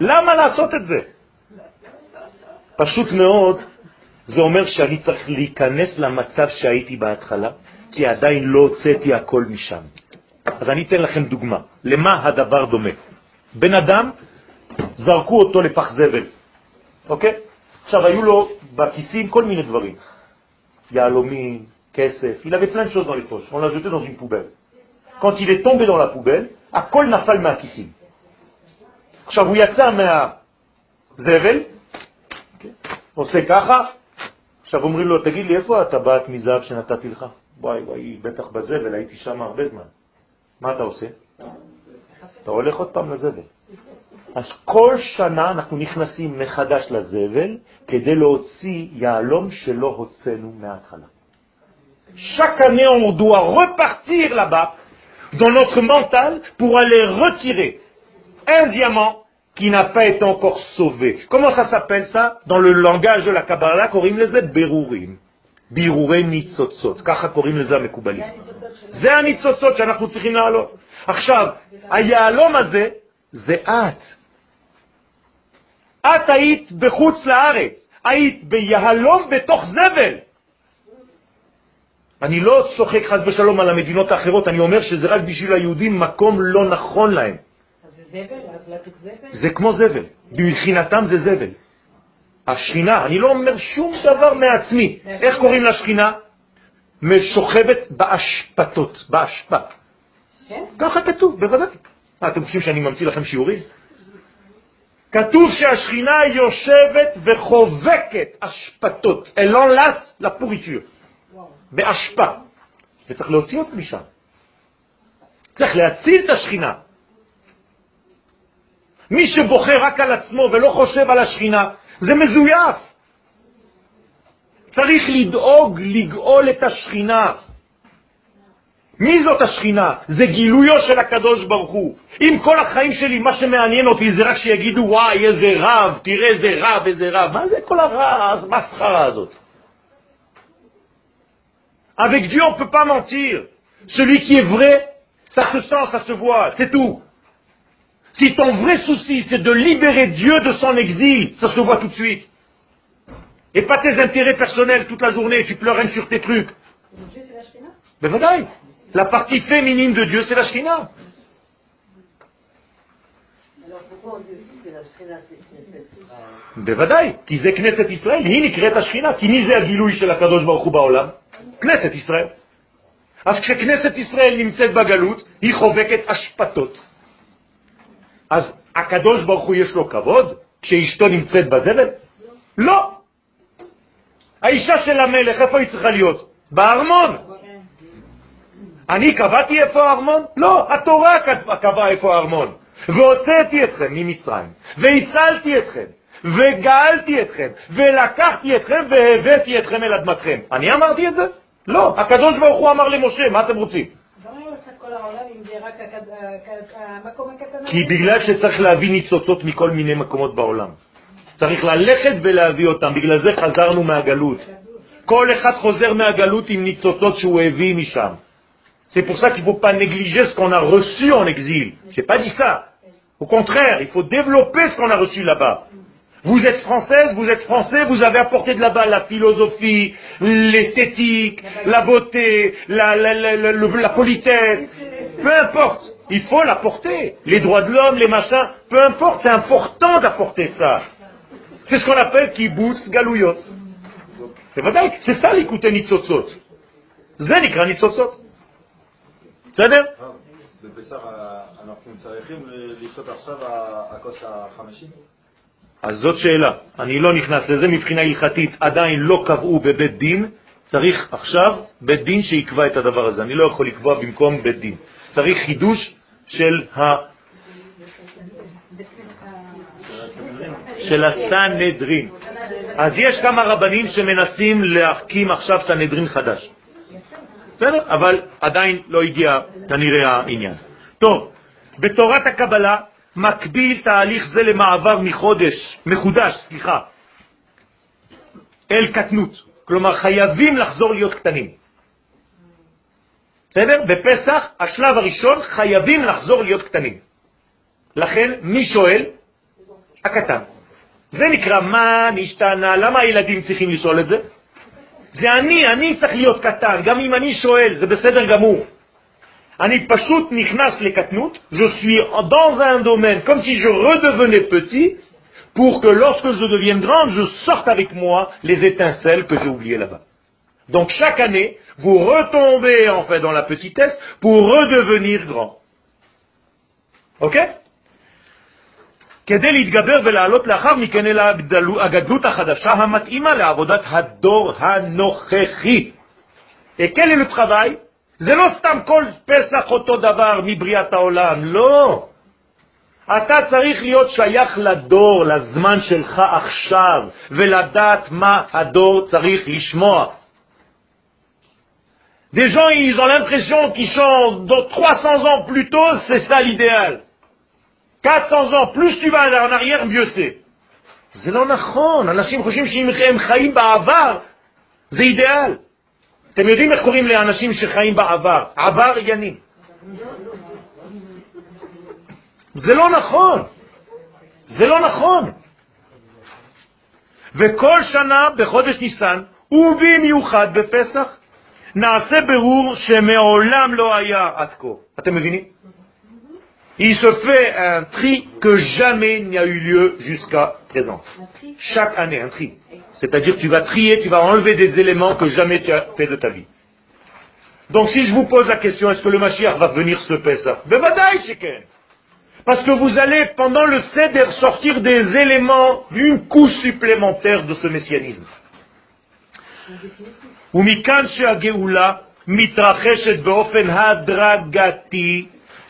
למה לעשות את זה? פשוט מאוד, זה אומר שאני צריך להיכנס למצב שהייתי בהתחלה, כי עדיין לא הוצאתי הכל משם. אז אני אתן לכם דוגמה. למה הדבר דומה? בן אדם, זרקו אותו לפח זבל, אוקיי? עכשיו, היו לו בכיסים כל מיני דברים. יהלומים, כסף, il avait plein de choses dans les poches. On l'a jeté dans une poubelle, הכל נפל מהכיסים. עכשיו, הוא יצא מהזבל, עושה ככה, עכשיו אומרים לו, תגיד לי, איפה הטבעת מזהב שנתתי לך? וואי וואי, בטח בזבל, הייתי שם הרבה זמן. מה אתה עושה? אתה הולך עוד פעם לזבל. אז כל שנה אנחנו נכנסים מחדש לזבל כדי להוציא יהלום שלא הוצאנו מההתחלה. Chaque année, on doit repartir là-bas dans notre mental pour aller retirer un diamant qui n'a pas été encore sauvé. Comment ça s'appelle ça Dans le langage de la Kabbalah, קוראים לזה בירורים. בירורי ניצוצות, ככה קוראים לזה המקובלים. זה הניצוצות שאנחנו צריכים לעלות. עכשיו, היהלום הזה זה את. את היית בחוץ לארץ, היית ביהלום בתוך זבל. אני לא צוחק חס ושלום על המדינות האחרות, אני אומר שזה רק בשביל היהודים מקום לא נכון להם. זה כמו זבל, מבחינתם זה זבל. השכינה, אני לא אומר שום דבר מעצמי. איך קוראים לשכינה? משוכבת באשפתות, באשפה. כן? ככה כתוב, בוודאי. אתם חושבים שאני ממציא לכם שיעורים? כתוב שהשכינה יושבת וחובקת אשפתות, אלון לס לפוריטור, באשפה, וצריך להוציא אותה משם. צריך להציל את השכינה. מי שבוחר רק על עצמו ולא חושב על השכינה, זה מזויף. צריך לדאוג לגאול את השכינה. מי זאת השכינה? זה גילויו של הקדוש ברוך הוא. אם כל החיים שלי, מה שמעניין אותי זה רק שיגידו, וואי, איזה רב, תראה איזה רב, איזה רב. מה זה כל המסחרה הזאת? Avec Dieu, on ne peut pas mentir. Celui qui est vrai, ça se sent, ça se voit, c'est tout. Si ton vrai souci, c'est de libérer Dieu de son exil, ça se voit tout de suite. Et pas tes intérêts personnels toute la journée, tu pleures sur tes trucs. Dieu, c'est la Shrina Ben La partie féminine de Dieu, c'est la Knesset בוודאי, כי זה כנסת ישראל, היא נקראת השכינה, כי מי זה הגילוי של הקדוש ברוך הוא בעולם? כנסת ישראל. אז כשכנסת ישראל נמצאת בגלות, היא חובקת אשפתות. אז הקדוש ברוך הוא יש לו כבוד כשאשתו נמצאת בזבל? לא. האישה של המלך, איפה היא צריכה להיות? בארמון. אני קבעתי איפה הארמון? לא, התורה קבעה איפה הארמון. והוצאתי אתכם ממצרים, והצלתי אתכם, וגאלתי אתכם, ולקחתי אתכם והבאתי אתכם אל אדמתכם. אני אמרתי את זה? לא, הקדוש ברוך הוא אמר למשה, מה אתם רוצים? כי בגלל שצריך להביא ניצוצות מכל מיני מקומות בעולם. צריך ללכת ולהביא אותם, בגלל זה חזרנו מהגלות. כל אחד חוזר מהגלות עם ניצוצות שהוא הביא משם. C'est pour ça qu'il ne faut pas négliger ce qu'on a reçu en exil. Je n'ai pas dit ça. Au contraire, il faut développer ce qu'on a reçu là-bas. Vous êtes française, vous êtes français, vous avez apporté de là-bas la philosophie, l'esthétique, la beauté, la, politesse, peu importe. Il faut l'apporter. Les droits de l'homme, les machins, peu importe, c'est important d'apporter ça. C'est ce qu'on appelle kibbutz galouyot. C'est ça l'écouter nitzotzot. Zenikra nitzotzot. בסדר? בפסח אנחנו צריכים לשתות עכשיו הכוס החמישי? אז זאת שאלה. אני לא נכנס לזה מבחינה הלכתית, עדיין לא קבעו בבית דין, צריך עכשיו בית דין שיקבע את הדבר הזה. אני לא יכול לקבוע במקום בית דין. צריך חידוש של ה... של הסנהדרין. אז יש כמה רבנים שמנסים להקים עכשיו סנהדרין חדש. בסדר? אבל עדיין לא הגיע כנראה העניין. טוב, בתורת הקבלה מקביל תהליך זה למעבר מחודש, מחודש, סליחה, אל קטנות. כלומר, חייבים לחזור להיות קטנים. בסדר? בפסח, השלב הראשון, חייבים לחזור להיות קטנים. לכן, מי שואל? הקטן. זה נקרא מה נשתנה, למה הילדים צריכים לשאול את זה? זה אני, אני צריך להיות קטן, גם אם אני שואל, זה בסדר גמור. אני פשוט נכנס לקטנות, je suis dans un domaine, comme si je redevenais petit, pour que lorsque je devienne grand, je sorte avec moi les étincelles que j'ai oubliées là-bas. Donc chaque année, vous retombez en fait dans la petitesse pour redevenir grand. Ok כדי להתגבר ולעלות לאחר מכן אל הגדלות החדשה המתאימה לעבודת הדור הנוכחי. Est le travail זה לא סתם כל פסח אותו דבר מבריאת העולם, לא. אתה צריך להיות שייך לדור, לזמן שלך עכשיו, ולדעת מה הדור צריך לשמוע. Des gens, ils ont l'impression qu'ils sont dans 300 ans plus tôt, c'est ça l'idéal. 400 ans, plus tu vas en arrière, mieux c'est. זה לא נכון, אנשים חושבים שאם חיים בעבר, זה אידיאל. אתם יודעים איך קוראים לאנשים שחיים בעבר? עבריינים. זה לא נכון. זה לא נכון. וכל שנה בחודש ניסן, ובמיוחד בפסח, נעשה ברור שמעולם לא היה עד כה. אתם מבינים? il se fait un tri que jamais n'y a eu lieu jusqu'à présent. Chaque année, un tri. C'est-à-dire tu vas trier, tu vas enlever des éléments que jamais tu as fait de ta vie. Donc si je vous pose la question, est-ce que le Mashiach va venir se Pessah Ben Parce que vous allez, pendant le Seder, sortir des éléments d'une couche supplémentaire de ce messianisme.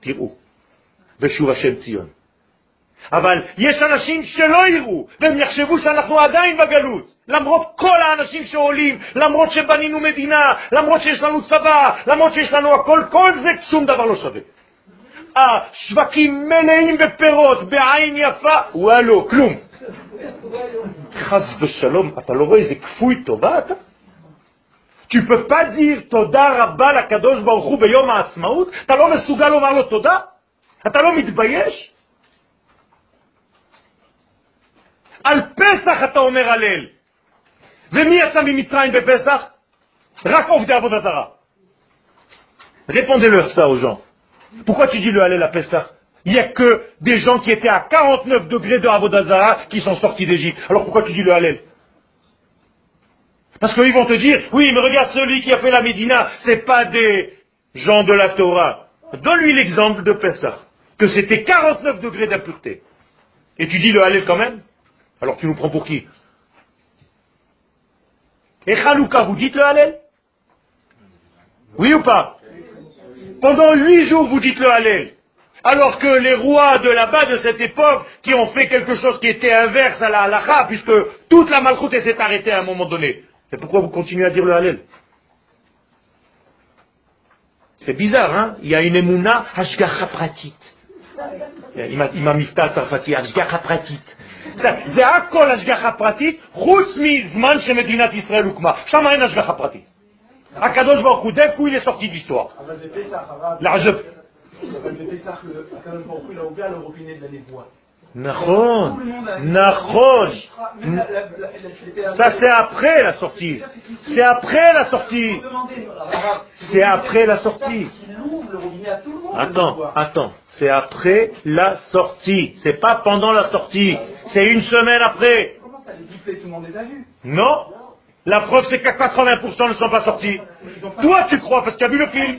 תראו. בשוב השם ציון. אבל יש אנשים שלא יראו, והם יחשבו שאנחנו עדיין בגלות. למרות כל האנשים שעולים, למרות שבנינו מדינה, למרות שיש לנו צבא, למרות שיש לנו הכל, כל זה שום דבר לא שווה. השווקים מלאים בפירות, בעין יפה, וואלו, כלום. חס ושלום, אתה לא רואה איזה כפוי טובה אתה? Tu peux pas dire תודה רבה לקדוש ברוך הוא ביום העצמאות? אתה לא מסוגל לומר לו תודה? אתה לא מתבייש? על פסח אתה אומר הלל. ומי יצא ממצרים בפסח? רק עובדי עבודה זרה. Répondez-leur ça aux gens. Pourquoi tu dis le Hallel à Pessah Il n'y a que des gens qui étaient à 49 degrés de Avodazara qui sont sortis d'Égypte. Alors pourquoi tu dis le Hallel parce qu'ils vont te dire, oui, mais regarde celui qui a fait la Médina, c'est pas des gens de la Torah. Donne-lui l'exemple de Pessah, que c'était 49 degrés d'impureté. Et tu dis le Hallel quand même Alors tu nous prends pour qui Et Chalouka, vous dites le Hallel Oui ou pas Pendant huit jours, vous dites le Hallel. Alors que les rois de là-bas, de cette époque, qui ont fait quelque chose qui était inverse à la halakha, puisque toute la malchoute s'est arrêtée à un moment donné. C'est pourquoi vous continuez à dire le Hallel C'est bizarre, hein Il y a une émouna hashgacha pratit. עם המבטא הצרפתי, השגחה פרטית. זה הכל השגחה פרטית, חוץ מזמן שמדינת ישראל הוקמה. שם אין השגחה פרטית. הקדוש ברוך הוא, דווקא הוא est sorti de l'histoire. לעז'ב. Nachon, Nachon. Ça c'est après la sortie. C'est après la sortie. C'est après la sortie. Attends, attends. C'est après la sortie. C'est pas pendant la sortie. C'est une semaine après. Non. La preuve c'est qu'à 80% ne sont pas sortis. Toi tu crois parce que tu as vu le film.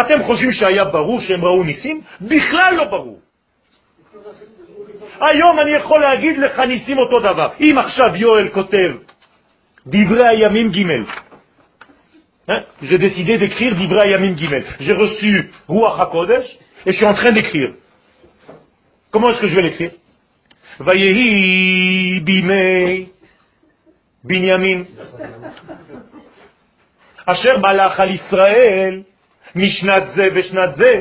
אתם חושבים שהיה ברור שהם ראו ניסים? בכלל לא ברור. היום אני יכול להגיד לך ניסים אותו דבר. אם עכשיו יואל כותב דברי הימים ג' reçu Ruach HaKodesh et je suis en train d'écrire. Comment est-ce que je vais l'écrire Vayehi Bimei Binyamin. Asher Malach al Israël Mishnat Ze Veshnat Ze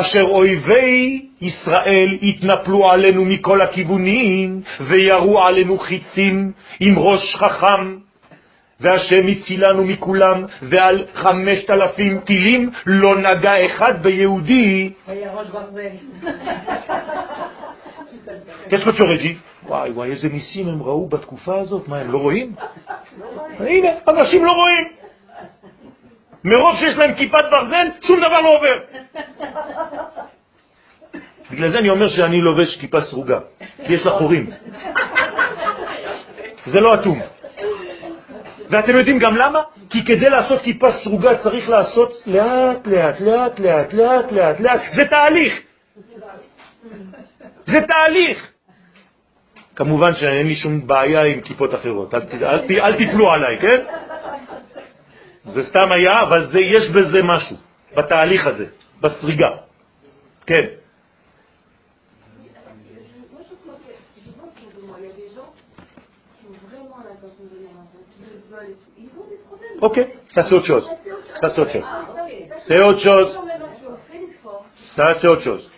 אשר אויבי ישראל התנפלו עלינו מכל הכיוונים וירו עלינו חיצים עם ראש חכם והשם הצילנו מכולם, ועל חמשת אלפים טילים לא נגע אחד ביהודי. Tu aurais dit וואי וואי, איזה ניסים הם ראו בתקופה הזאת, מה, הם לא רואים? הנה, אנשים לא רואים. מרוב שיש להם כיפת ברזל, שום דבר לא עובר. בגלל זה אני אומר שאני לובש כיפה סרוגה, כי יש לה חורים. זה לא אטום. ואתם יודעים גם למה? כי כדי לעשות כיפה סרוגה צריך לעשות לאט, לאט, לאט, לאט, לאט, לאט, לאט. זה תהליך. זה תהליך. כמובן שאין לי שום בעיה עם כיפות אחרות, אל, אל, אל תיפלו עליי, כן? זה סתם היה, אבל זה, יש בזה משהו, בתהליך הזה, בסריגה. כן. Autre chose. Ça c'est autre chose. C'est autre chose. Ça c'est autre chose.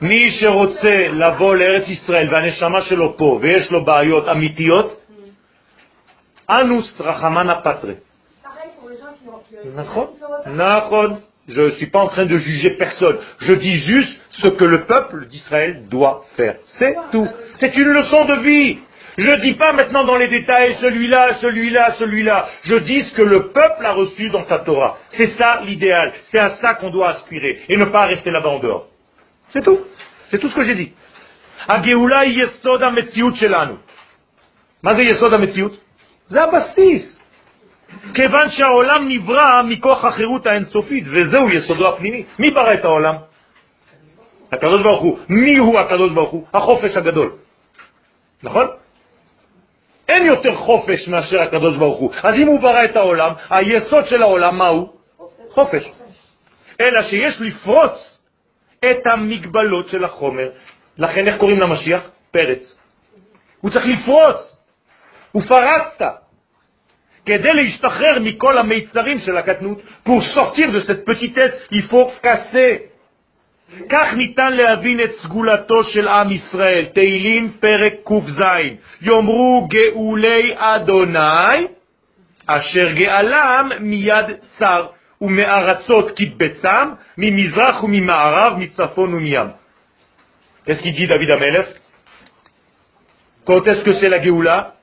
מי שרוצה לבוא לארץ ישראל והנשמה שלו פה ויש לו בעיות אמיתיות, אנוס רחמנה פטרה. Je ne suis pas en train de juger personne. Je dis juste ce que le peuple d'Israël doit faire. C'est tout. C'est une leçon de vie. Je ne dis pas maintenant dans les détails celui-là, celui-là, celui-là. Je dis ce que le peuple a reçu dans sa Torah. C'est ça l'idéal. C'est à ça qu'on doit aspirer et ne pas rester là-bas en dehors. C'est tout. C'est tout ce que j'ai dit. Yesod Yesod Zabasis. כיוון שהעולם נברא מכוח החירות האינסופית, וזהו יסודו הפנימי. מי ברא את העולם? הקדוש ברוך הוא. מי הוא הקדוש ברוך הוא? החופש הגדול. נכון? אין יותר חופש מאשר הקדוש ברוך הוא. אז אם הוא ברא את העולם, היסוד של העולם מהו? חופש. אלא שיש לפרוץ את המגבלות של החומר. לכן איך קוראים למשיח? פרץ. הוא צריך לפרוץ. הוא פרצת. כדי להשתחרר מכל המיצרים של הקטנות, pour sortir de cette petitesse, il faut casser כך ניתן להבין את סגולתו של עם ישראל. תהילים פרק ק"ז יאמרו גאולי אדוני אשר גאלם מיד צר ומארצות קיבצם ממזרח וממערב מצפון ומים. Qu'est-ce est-ce que c'est la Géoula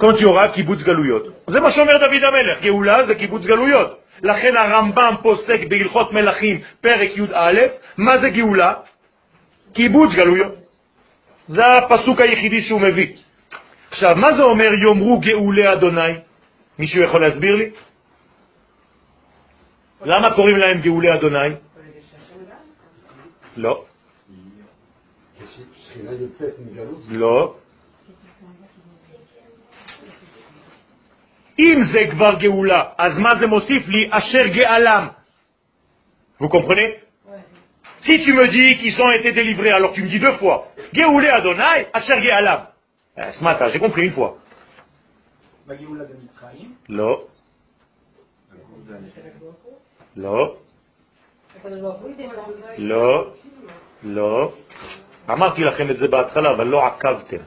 Aura kibbutz galouyot. זה מה שאומר דוד המלך, גאולה זה קיבוץ גלויות. לכן הרמב"ם פוסק בהלכות מלכים פרק י"א, מה זה גאולה? קיבוץ גלויות. זה הפסוק היחידי שהוא מביא. עכשיו, מה זה אומר יאמרו גאולי אדוני? מישהו יכול להסביר לי? למה קוראים להם גאולי אדוני? לא. לא. אם זה כבר גאולה, אז מה זה מוסיף לי? אשר גאלם. Vous comprenez Si tu me dis qu'ils ont été délivrés, alors tu me dis deux fois. Géoulé Adonai, Asher Géalam. Eh, ce matin, j'ai compris une fois. לא. לא. לא. לא. אמרתי לכם את זה בהתחלה, אבל לא עקבתם.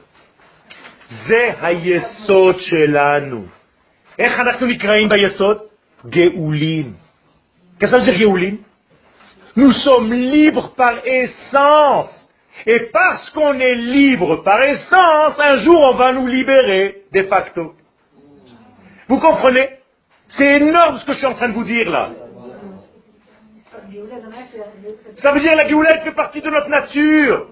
זה היסוד שלנו. Qu'est-ce que ça veut dire Nous sommes libres par essence. Et parce qu'on est libre par essence, un jour on va nous libérer de facto. Vous comprenez? C'est énorme ce que je suis en train de vous dire là. Ça veut dire que la Géoula fait partie de notre nature.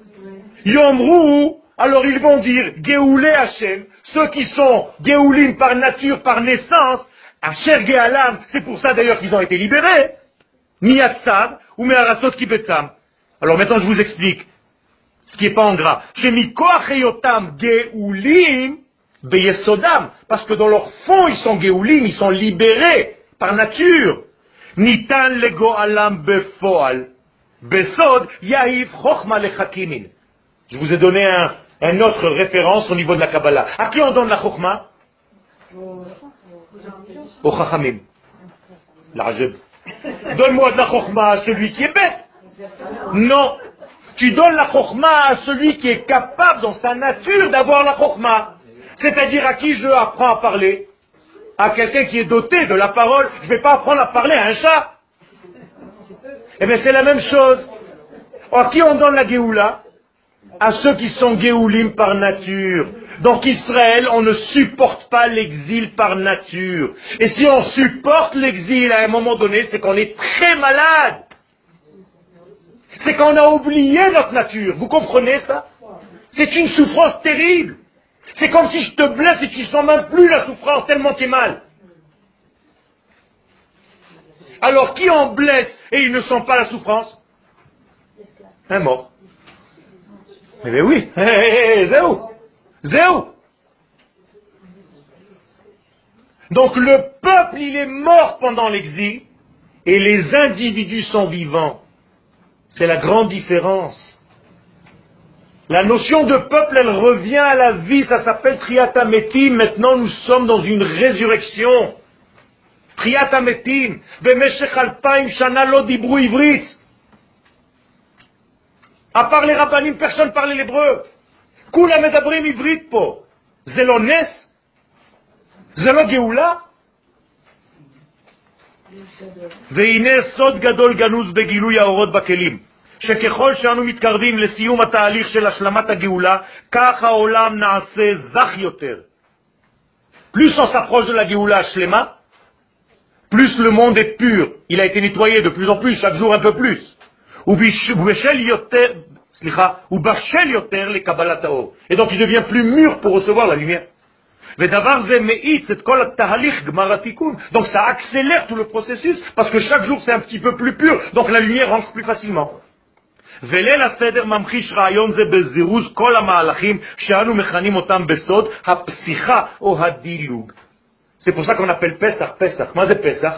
Yomrou, alors ils vont dire Géoulé Hachem, ceux qui sont Géoulim par nature, par naissance, Asher Géalam, c'est pour ça d'ailleurs qu'ils ont été libérés. Miyatsav ou Meharasot Kibetzam. Alors maintenant je vous explique ce qui n'est pas en gras. Shemikoacheyotam Géoulim Beyesodam, parce que dans leur fond ils sont Géoulim, ils sont libérés par nature. Nitan lego alam befoal. Besod yahiv chochma lechakimin. Je vous ai donné un, un autre référence au niveau de la Kabbalah. À qui on donne la chokhma Au chachamim. L'ajeb. Donne-moi de la chokhma à celui qui est bête. Non. Tu donnes la chokhma à celui qui est capable dans sa nature d'avoir la chokhma. C'est-à-dire à qui je apprends à parler À quelqu'un qui est doté de la parole. Je ne vais pas apprendre à parler à un chat. Eh bien c'est la même chose. À qui on donne la Géoula à ceux qui sont Géoulim par nature. Donc Israël, on ne supporte pas l'exil par nature. Et si on supporte l'exil à un moment donné, c'est qu'on est très malade. C'est qu'on a oublié notre nature. Vous comprenez ça? C'est une souffrance terrible. C'est comme si je te blesse et tu ne sens même plus la souffrance tellement tu es mal. Alors qui en blesse et il ne sent pas la souffrance? Un mort. Mais eh ben oui, zéro. Zéro. Donc le peuple, il est mort pendant l'exil et les individus sont vivants. C'est la grande différence. La notion de peuple, elle revient à la vie, ça s'appelle Triatametim. Maintenant, nous sommes dans une résurrection. Triatametim. Bemeshech alpaim shana lo ivrit. À part les rabbinim, personne ne parlait l'hébreu. Kula medabrim ivrit po. זה לא נס? זה לא גאולה? והנה סוד גדול גנוז בגילוי האורות בכלים, שככל שאנו מתקרבים לסיום התהליך של השלמת הגאולה, כך העולם נעשה זך יותר. Plus on s'approche de la Géoula Shlema, plus le monde est pur. Il a été nettoyé de plus en plus, chaque jour un peu plus. Et donc il devient plus mûr pour recevoir la lumière. Donc ça accélère tout le processus, parce que chaque jour c'est un petit peu plus pur, donc la lumière rentre plus facilement. C'est pour ça qu'on appelle Pesach, Pesach. מה זה פסח?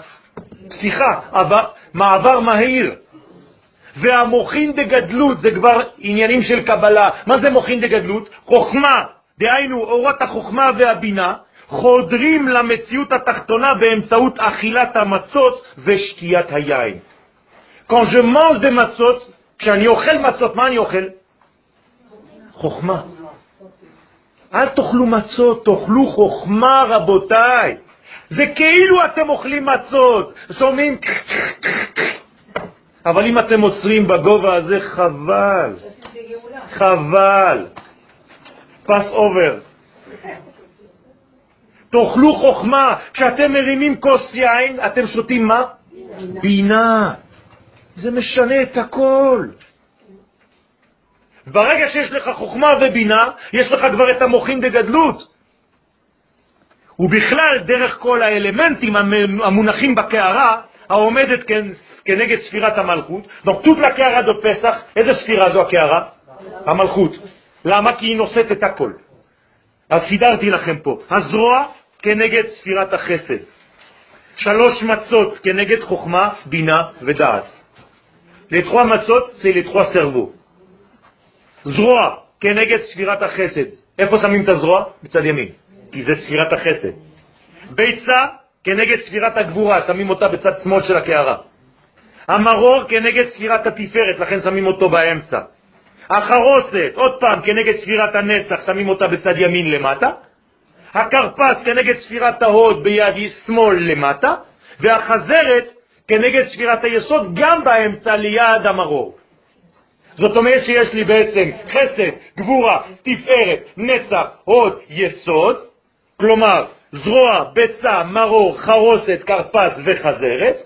פסיכה, מעבר מהיר. והמוחין דגדלות זה כבר עניינים של קבלה. מה זה מוחין דגדלות? חוכמה, דהיינו אורות החוכמה והבינה, חודרים למציאות התחתונה באמצעות אכילת המצות ושתיית היין. Quand je מצות, כשאני אוכל מצות, מה אני אוכל? חוכמה. אל תאכלו מצות, תאכלו חוכמה רבותיי. זה כאילו אתם אוכלים מצות, שומעים אבל אם אתם עוצרים בגובה הזה, חבל. חבל. פס אובר. תאכלו חוכמה. כשאתם מרימים כוס יין, אתם שותים מה? בינה. זה משנה את הכל. ברגע שיש לך חוכמה ובינה, יש לך כבר את המוחים בגדלות. ובכלל, דרך כל האלמנטים המונחים בקערה, העומדת כנגד ספירת המלכות, donc toute la קערה פסח, איזה ספירה זו הקערה? המלכות. למה? כי היא נושאת את הכל. אז סידרתי לכם פה. הזרוע כנגד ספירת החסד. שלוש מצות כנגד חוכמה, בינה ודעת. Les trois מצות, c'est cerveaux. זרוע כנגד ספירת החסד. איפה שמים את הזרוע? בצד ימין, כי זה ספירת החסד. ביצה כנגד ספירת הגבורה, שמים אותה בצד שמאל של הקערה. המרור כנגד ספירת התפארת, לכן שמים אותו באמצע. החרוסת, עוד פעם, כנגד ספירת הנצח, שמים אותה בצד ימין למטה. הכרפס כנגד ספירת ההוד ביד שמאל למטה. והחזרת כנגד ספירת היסוד גם באמצע ליד המרור. זאת אומרת שיש לי בעצם חסד, גבורה, תפארת, נצח, הוד, יסוד, כלומר זרוע, ביצה, מרור, חרוסת, כרפס וחזרת,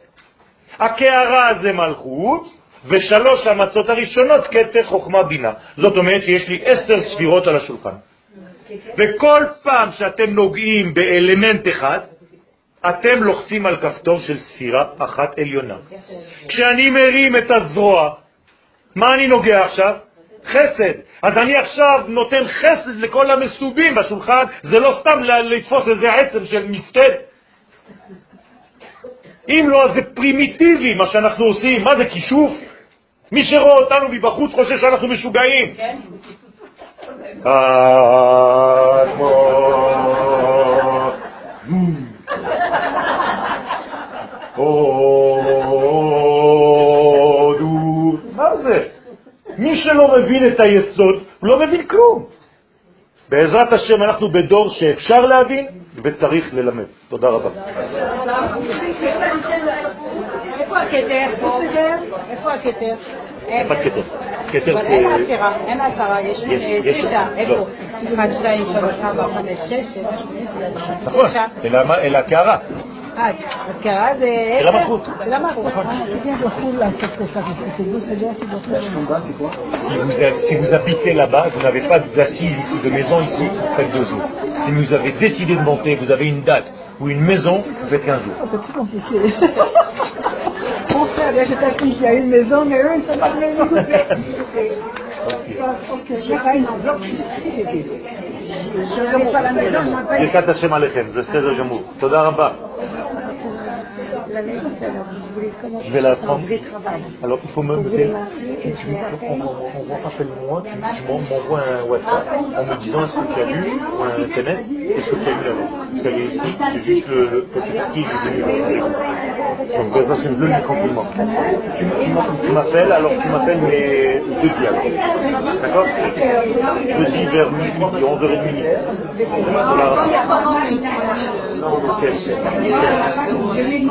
הקערה זה מלכות, ושלוש המצות הראשונות כתר חוכמה בינה. זאת אומרת שיש לי עשר ספירות על השולחן. וכל פעם שאתם נוגעים באלמנט אחד, אתם לוחצים על כפתור של ספירה אחת עליונה. כשאני מרים את הזרוע, מה אני נוגע עכשיו? חסד. אז אני עכשיו נותן חסד לכל המסובים בשולחן, זה לא סתם לתפוס איזה עצם של מסכן. אם לא, זה פרימיטיבי מה שאנחנו עושים. מה זה כישוף? מי שרואה אותנו מבחוץ חושב שאנחנו משוגעים. כן. מה זה? מי שלא מבין את היסוד, לא מבין כלום. בעזרת השם אנחנו בדור שאפשר להבין וצריך ללמד. תודה רבה. איפה הכתר? איפה הכתר? כתר זה... אין הכרה, אין הכרה, יש תשע, איפה? לא. אחד, שתיים, שלוש, ארבע, חמש, שש, שבע, נכון, אלא הכרה. אה, הכרה זה... של המלכות. של המלכות. Si vous habitez là-bas, vous n'avez pas d'assises ici, de maison ici, vous faites deux jours. Si vous avez décidé de monter, vous avez une date ou une maison, vous faites quinze jours. C'est plus compliqué. Mon frère, il achète à qui a une maison, mais eux, ils ne sont pas de maison. ברכת השם עליכם, זה בסדר גמור. תודה רבה. Je vais la prendre. Alors, il faut me dire, on rappelle-moi, tu m'envoies un WhatsApp en me disant est-ce que tu as lu, ou un SMS, est-ce que tu as lu là-bas. Parce qu'elle est ici, c'est juste le, petit. Donc, ça, c'est le lis tranquillement. Tu, tu m'appelles, alors tu m'appelles, mais jeudi alors. D'accord? Jeudi vers midi, 11h30 midi. Non, ok. Voilà, vous lui dites